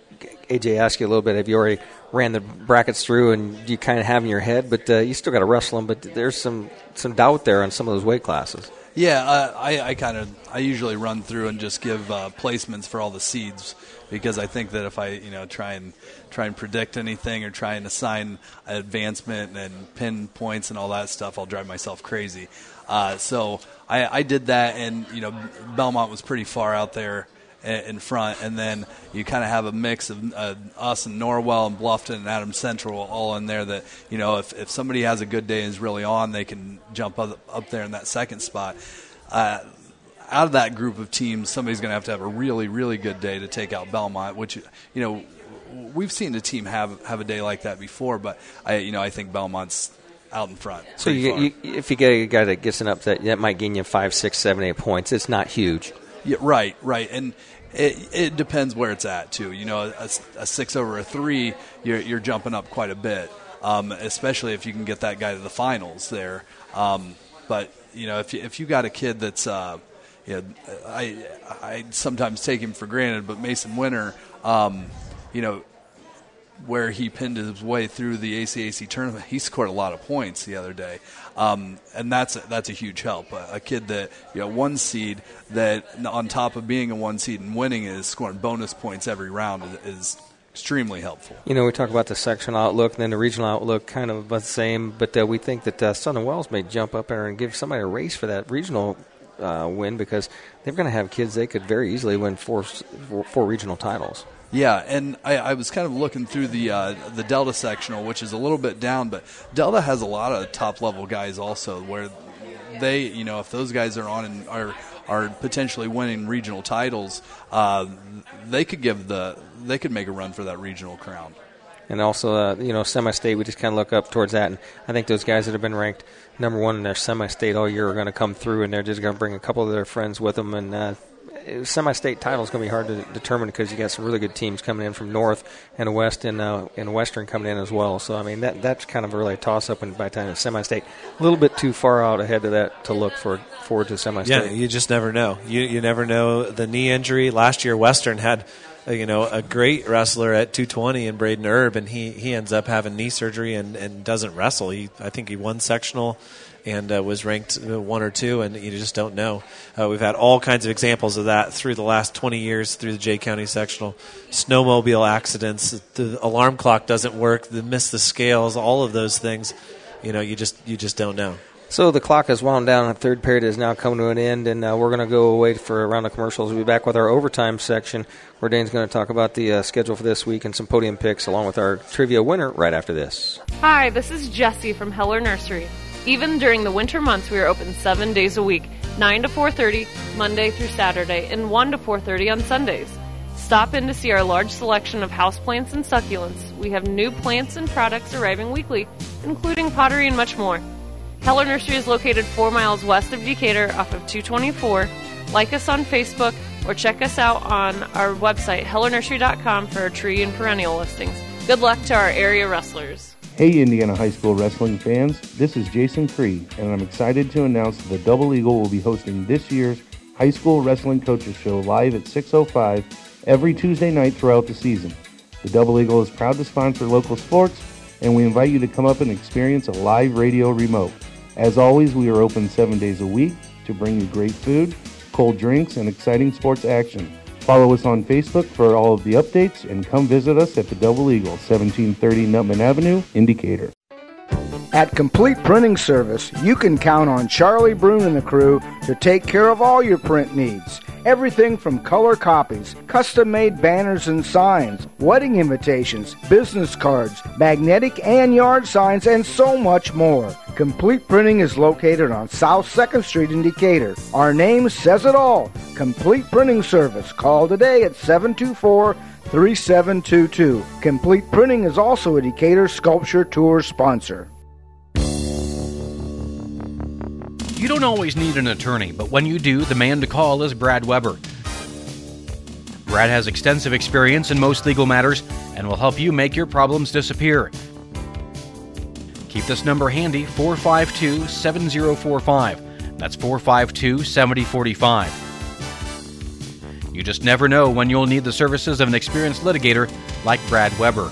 AJ asked you a little bit. Have you already ran the brackets through, and you kind of have in your head, but uh, you still got to wrestle them. But there's some some doubt there on some of those weight classes. Yeah, uh, I, I kind of I usually run through and just give uh, placements for all the seeds because I think that if I you know try and try and predict anything or try and assign advancement and pin points and all that stuff, I'll drive myself crazy. Uh, so I, I did that, and you know Bellmont was pretty far out there in front, and then you kind of have a mix of uh, us and Norwell and Bluffton and Adams Central all in there. That you know, if, if somebody has a good day and is really on, they can jump up, up there in that second spot. Uh, out of that group of teams, somebody's going to have to have a really, really good day to take out Bellmont. Which you know, we've seen a team have have a day like that before, but I you know I think Bellmont's out in front. So you, you, if you get a guy that gets an upset, that might gain you five, six, seven, eight points. It's not huge. Yeah, right, right, and it, it depends where it's at too. You know, a, a six over a three, you're, you're jumping up quite a bit, um, especially if you can get that guy to the finals there. Um, but you know, if you, if you got a kid that's, uh, you know, I I sometimes take him for granted, but Mason Winter, um, you know, where he pinned his way through the ACAC tournament, he scored a lot of points the other day, um, and that's a, that's a huge help. A, a kid that you know one seed that on top of being a one seed and winning is scoring bonus points every round is, is extremely helpful. You know, we talk about the sectional outlook and then the regional outlook, kind of about the same, but uh, we think that uh, Southern Wells may jump up there and give somebody a race for that regional uh, win because they're going to have kids they could very easily win four, four, four regional titles. Yeah, and I, I was kind of looking through the uh, the Delta sectional, which is a little bit down, but Delta has a lot of top level guys also, where they, you know, if those guys are on and are are potentially winning regional titles, uh, they could give the they could make a run for that regional crown. And also, uh, you know, semi-state, we just kind of look up towards that. And I think those guys that have been ranked number one in their semi-state all year are going to come through, and they're just going to bring a couple of their friends with them. And uh, semi-state title is going to be hard to determine because you got some really good teams coming in from north and west and uh, and western coming in as well. So I mean that that's kind of really a toss-up. And by the time it's semi-state, a little bit too far out ahead of that to look for forward to semi-state. Yeah, you just never know. You you never know the knee injury. Last year, Western had uh, you know a great wrestler at 220 in Braden Erb, and he he ends up having knee surgery and, and doesn't wrestle. He I think he won sectional and uh, was ranked uh, one or two, and you just don't know. Uh, we've had all kinds of examples of that through the last 20 years through the Jay County sectional. Snowmobile accidents, the alarm clock doesn't work, the miss the scales, all of those things. You know, you just you just don't know. So the clock has wound down. The third period is now coming to an end, and uh, we're going to go away for a round of commercials. We'll be back with our overtime section, where Dane's going to talk about the uh, schedule for this week and some podium picks, along with our trivia winner right after this. Hi, this is Jesse from Heller Nursery. Even during the winter months, we are open seven days a week, 9 to 4.30, Monday through Saturday, and 1 to 4.30 on Sundays. Stop in to see our large selection of houseplants and succulents. We have new plants and products arriving weekly, including pottery and much more. Heller Nursery is located four miles west of Decatur off of 224. Like us on Facebook or check us out on our website, hellernursery.com, for our tree and perennial listings. Good luck to our area wrestlers. Hey, Indiana High School wrestling fans, this is Jason Cree, and I'm excited to announce that the Double Eagle will be hosting this year's High School Wrestling Coaches Show live at 6.05 every Tuesday night throughout the season. The Double Eagle is proud to sponsor local sports, and we invite you to come up and experience a live radio remote. As always, we are open seven days a week to bring you great food, cold drinks, and exciting sports action. Follow us on Facebook for all of the updates and come visit us at the Double Eagle, 1730 Nuttman Avenue, in Decatur. At Complete Printing Service, you can count on Charlie Brune and the crew to take care of all your print needs. Everything from color copies, custom made banners and signs, wedding invitations, business cards, magnetic and yard signs, and so much more. Complete Printing is located on South 2nd Street in Decatur. Our name says it all Complete Printing Service. Call today at 724 3722. Complete Printing is also a Decatur Sculpture Tour sponsor. You don't always need an attorney, but when you do, the man to call is Brad Weber. Brad has extensive experience in most legal matters and will help you make your problems disappear. Keep this number handy 452 7045. That's 452 7045. You just never know when you'll need the services of an experienced litigator like Brad Weber.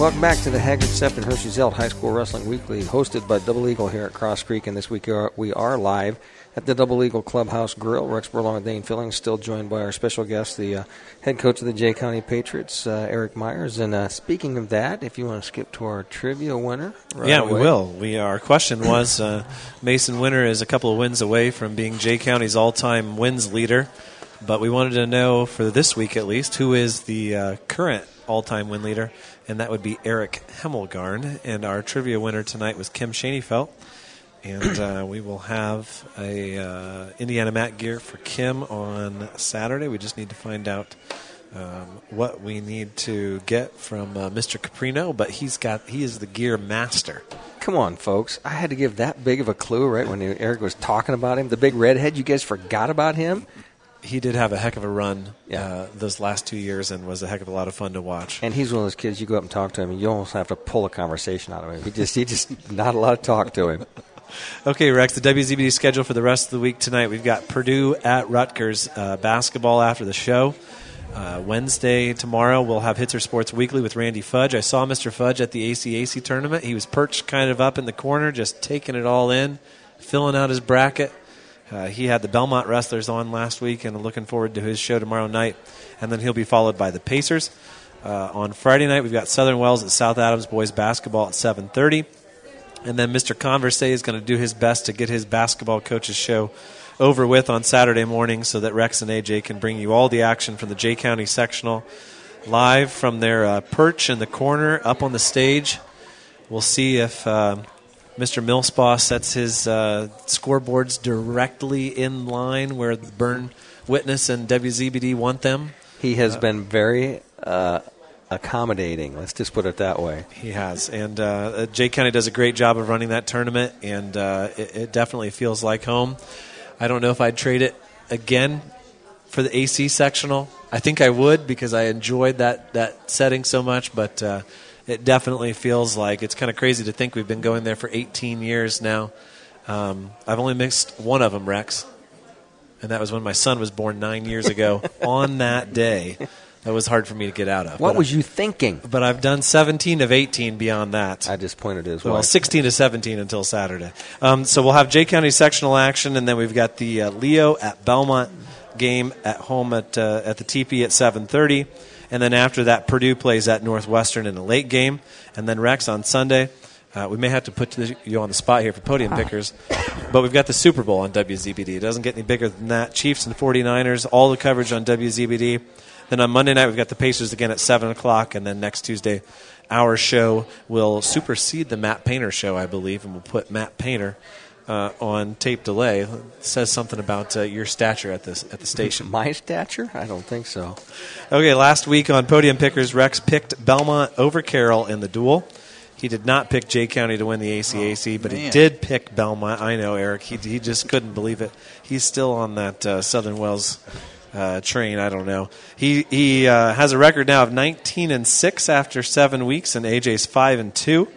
Welcome back to the Haggard Sefton Hirschy Zelt High School Wrestling Weekly, hosted by Double Eagle here at Cross Creek. And this week we are, we are live at the Double Eagle Clubhouse Grill. Rex Burlong and Dane Fillings still joined by our special guest, the uh, head coach of the Jay County Patriots, uh, Eric Myers. And uh, speaking of that, if you want to skip to our trivia winner, right yeah, away. we will. We our question was uh, Mason Winter is a couple of wins away from being Jay County's all-time wins leader, but we wanted to know for this week at least who is the uh, current all-time win leader, and that would be Eric Hemmelgarn. And our trivia winner tonight was Kim Shaneyfelt. And uh, we will have a uh, IndianaMat gear for Kim on Saturday. We just need to find out um, what we need to get from uh, Mr. Caprino, but he's got he is the gear master. Come on, folks. I had to give that big of a clue right when Eric was talking about him. The big redhead, you guys forgot about him? He did have a heck of a run Yeah. uh, those last two years and was a heck of a lot of fun to watch. And he's one of those kids you go up and talk to him, and you almost have to pull a conversation out of him. He just, he just not a lot of talk to him. Okay, Rex, the WZBD schedule for the rest of the week tonight. We've got Purdue at Rutgers uh, basketball after the show. Uh, Wednesday, tomorrow, we'll have Hitzer Sports Weekly with Randy Fudge. I saw Mr. Fudge at the ACAC tournament. He was perched kind of up in the corner, just taking it all in, filling out his bracket. Uh, he had the Bellmont Wrestlers on last week, and I'm looking forward to his show tomorrow night. And then he'll be followed by the Pacers. Uh, on Friday night, we've got Southern Wells at South Adams boys basketball at 7:30. And then Mr. Converse is going to do his best to get his basketball coaches show over with on Saturday morning so that Rex and AJ can bring you all the action from the Jay County sectional live from their uh, perch in the corner up on the stage. We'll see if uh, Mr. Millspaw sets his uh, scoreboards directly in line where the Berne Witness and WZBD want them. He has been very uh, accommodating. Let's just put it that way. He has, and uh, Jay County does a great job of running that tournament, and uh, it, it definitely feels like home. I don't know if I'd trade it again for the AC sectional. I think I would because I enjoyed that that setting so much, but uh, it definitely feels like it's kind of crazy to think we've been going there for 18 years now. Um, I've only missed one of them, Rex, and that was when my son was born nine years ago. on that day, that was hard for me to get out of. What But was you thinking? but I've done 17 of 18 beyond that. I just pointed his well, wife. 16 to 17 until Saturday. Um, so we'll have Jay County sectional action, and then we've got the uh, Leo at Bellmont game at home at uh, at the TP at 7:30, and then after that, Purdue plays at Northwestern in a late game, and then Rex on Sunday. Uh, we may have to put you on the spot here for podium pickers, but we've got the Super Bowl on WZBD. It doesn't get any bigger than that. Chiefs and 49ers, all the coverage on WZBD. Then on Monday night, we've got the Pacers again at 7 o'clock, and then next Tuesday, our show will supersede the Matt Painter show, I believe, and we'll put Matt Painter uh, on tape delay. It says something about uh, your stature at this at the station. My stature? I don't think so. Okay, last week on Podium Pickers, Rex picked Bellmont over Carroll in the duel. He did not pick Jay County to win the ACAC, but he did pick Bellmont. I know, Eric. He, he just couldn't believe it. He's still on that uh, Southern Wells uh, train. I don't know. He he uh, has a record now of 19 and six after seven weeks, and AJ's five and two.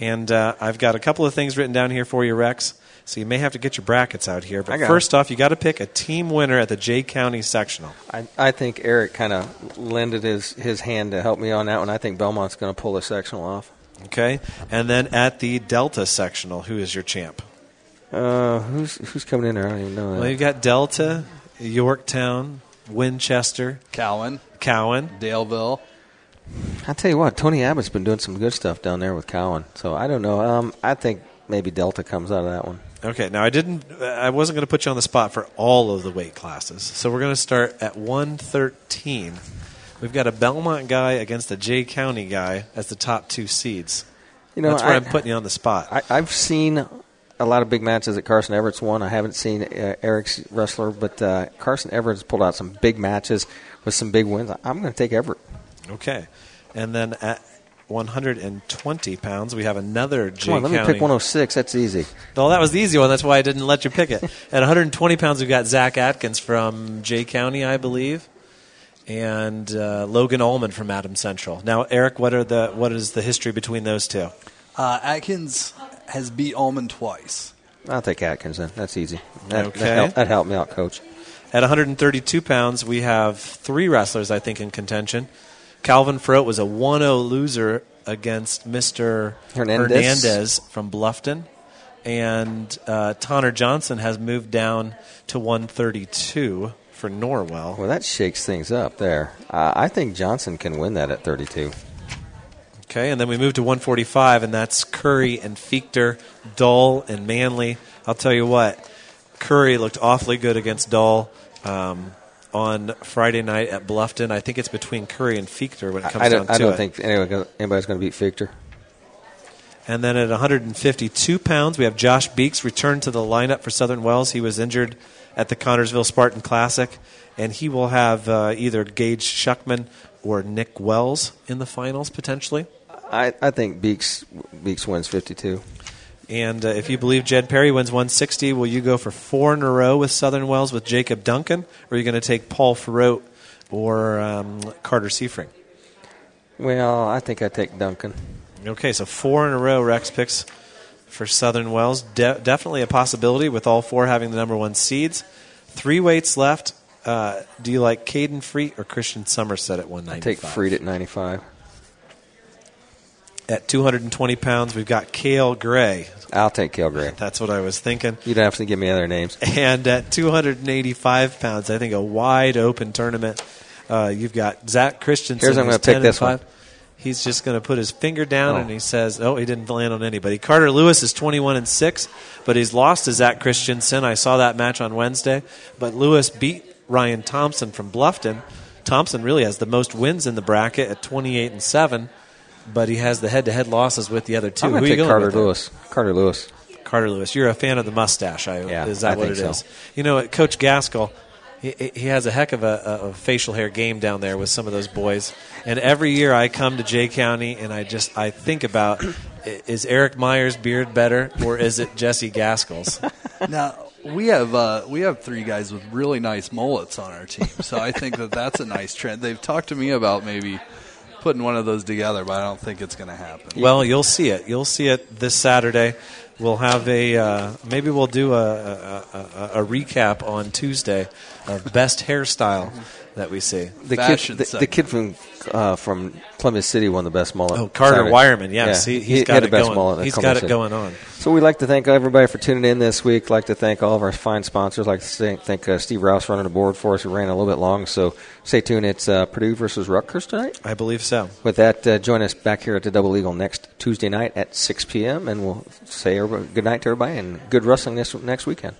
And uh, I've got a couple of things written down here for you, Rex. So you may have to get your brackets out here. But got 'em. first off, you got to pick a team winner at the Jay County sectional. I, I think Eric kind of lended his, his hand to help me on that one. I think Bellmont's going to pull the sectional off. Okay, and then at the Delta sectional, who is your champ? Uh, who's who's coming in there? I don't even know that. Well, you've got Delta, Yorktown, Winchester, Cowan, Cowan. Daleville. I'll tell you what, Tony Abbott's been doing some good stuff down there with Cowan. So I don't know. Um, I think maybe Delta comes out of that one. Okay, now I didn't. I wasn't going to put you on the spot for all of the weight classes, so we're going to start at 113. We've got a Bellmont guy against a Jay County guy as the top two seeds. You know, That's where I, am putting you on the spot. I, I've seen a lot of big matches that Carson Everett's won. I haven't seen uh, Eric's wrestler, but uh, Carson Everett's pulled out some big matches with some big wins. I'm going to take Everett. okay, and then at 120 pounds, we have another Jay Come on, let County. me pick 106. That's easy. Well, that was the easy one. That's why I didn't let you pick it. At 120 pounds, we've got Zach Atkins from Jay County, I believe, and uh, Logan Allman from Adam Central. Now, Eric, what are the what is the history between those two? Uh, Atkins has beat Allman twice. I'll take Atkins then. That's easy. That, Okay. that, helped, that helped me out, Coach. At 132 pounds, we have three wrestlers, I think, in contention. Calvin Froat was a 1-0 loser against Mr. Hernandez. Hernandez from Bluffton. And uh, Tonner Johnson has moved down to 132 for Norwell. Well, that shakes things up there. Uh, I think Johnson can win that at 32. Okay, and then we move to 145, and that's Curry and Fichter, Dull and Manley. I'll tell you what, Curry looked awfully good against Dull um, on Friday night at Bluffton. I think it's between Curry and Fichter when it comes I down to it. I don't it. think anyone, anybody's going to beat Fichter. And then at 152 pounds, we have Josh Beeks returned to the lineup for Southern Wells. He was injured at the Connersville Spartan Classic, and he will have uh, either Gage Shuckman or Nick Wells in the finals potentially. I, I think Beeks Beeks wins 52. And uh, if you believe Jed Perry wins 160, will you go for four in a row with Southern Wells with Jacob Duncan, or are you going to take Paul Ferrote or um, Carter Seafring? Well, I think I take Duncan. Okay, so four in a row Rex picks for Southern Wells. De- definitely a possibility with all four having the number one seeds. Three weights left. Uh, do you like Caden Freet or Christian Somerset at I 195? take Freed at 95. At 220 pounds, we've got Kale Gray. I'll take Kale Gray. That's what I was thinking. You don't have to give me other names. And at 285 pounds, I think a wide open tournament. Uh, you've got Zach Christensen. Here's I'm gonna pick 10 and this one. He's just going to put his finger down Oh. and he says, "Oh, he didn't land on anybody." Carter Lewis is 21 and six, but he's lost to Zach Christensen. I saw that match on Wednesday, but Lewis beat Ryan Thompson from Bluffton. Thompson really has the most wins in the bracket at 28 and seven, but he has the head-to-head losses with the other 2 I'm Who going to you take going Carter with? Lewis. Carter Lewis. Carter Lewis. You're a fan of the mustache. I, Yeah, is that I what think it so. is? You know, Coach Gaskell, he, he has a heck of a, a facial hair game down there with some of those boys. And every year I come to Jay County and I just I think about is Eric Myers' beard better or is it Jesse Gaskell's? Now we have uh, we have three guys with really nice mullets on our team, so I think that that's a nice trend. They've talked to me about maybe putting one of those together, but I don't think it's going to happen. Well, you'll see it. You'll see it this Saturday. We'll have a uh, maybe we'll do a, a, a, a recap on Tuesday of best hairstyle that we see. The Fashion kid, the, the kid from uh, from Columbia City won the best mullet. Oh, Carter Saturday. Wireman, yes, Yeah, he, he's he got had it the best going. mullet. at He's got it City. going on. So we'd like to thank everybody for tuning in this week. like to thank all of our fine sponsors. like to thank, thank uh, Steve Rouse running the board for us. We ran a little bit long, so stay tuned. It's uh, Purdue versus Rutgers tonight. I believe so. With that, uh, join us back here at the Double Eagle next Tuesday night at 6 p.m. And we'll say good night to everybody and good wrestling this next weekend.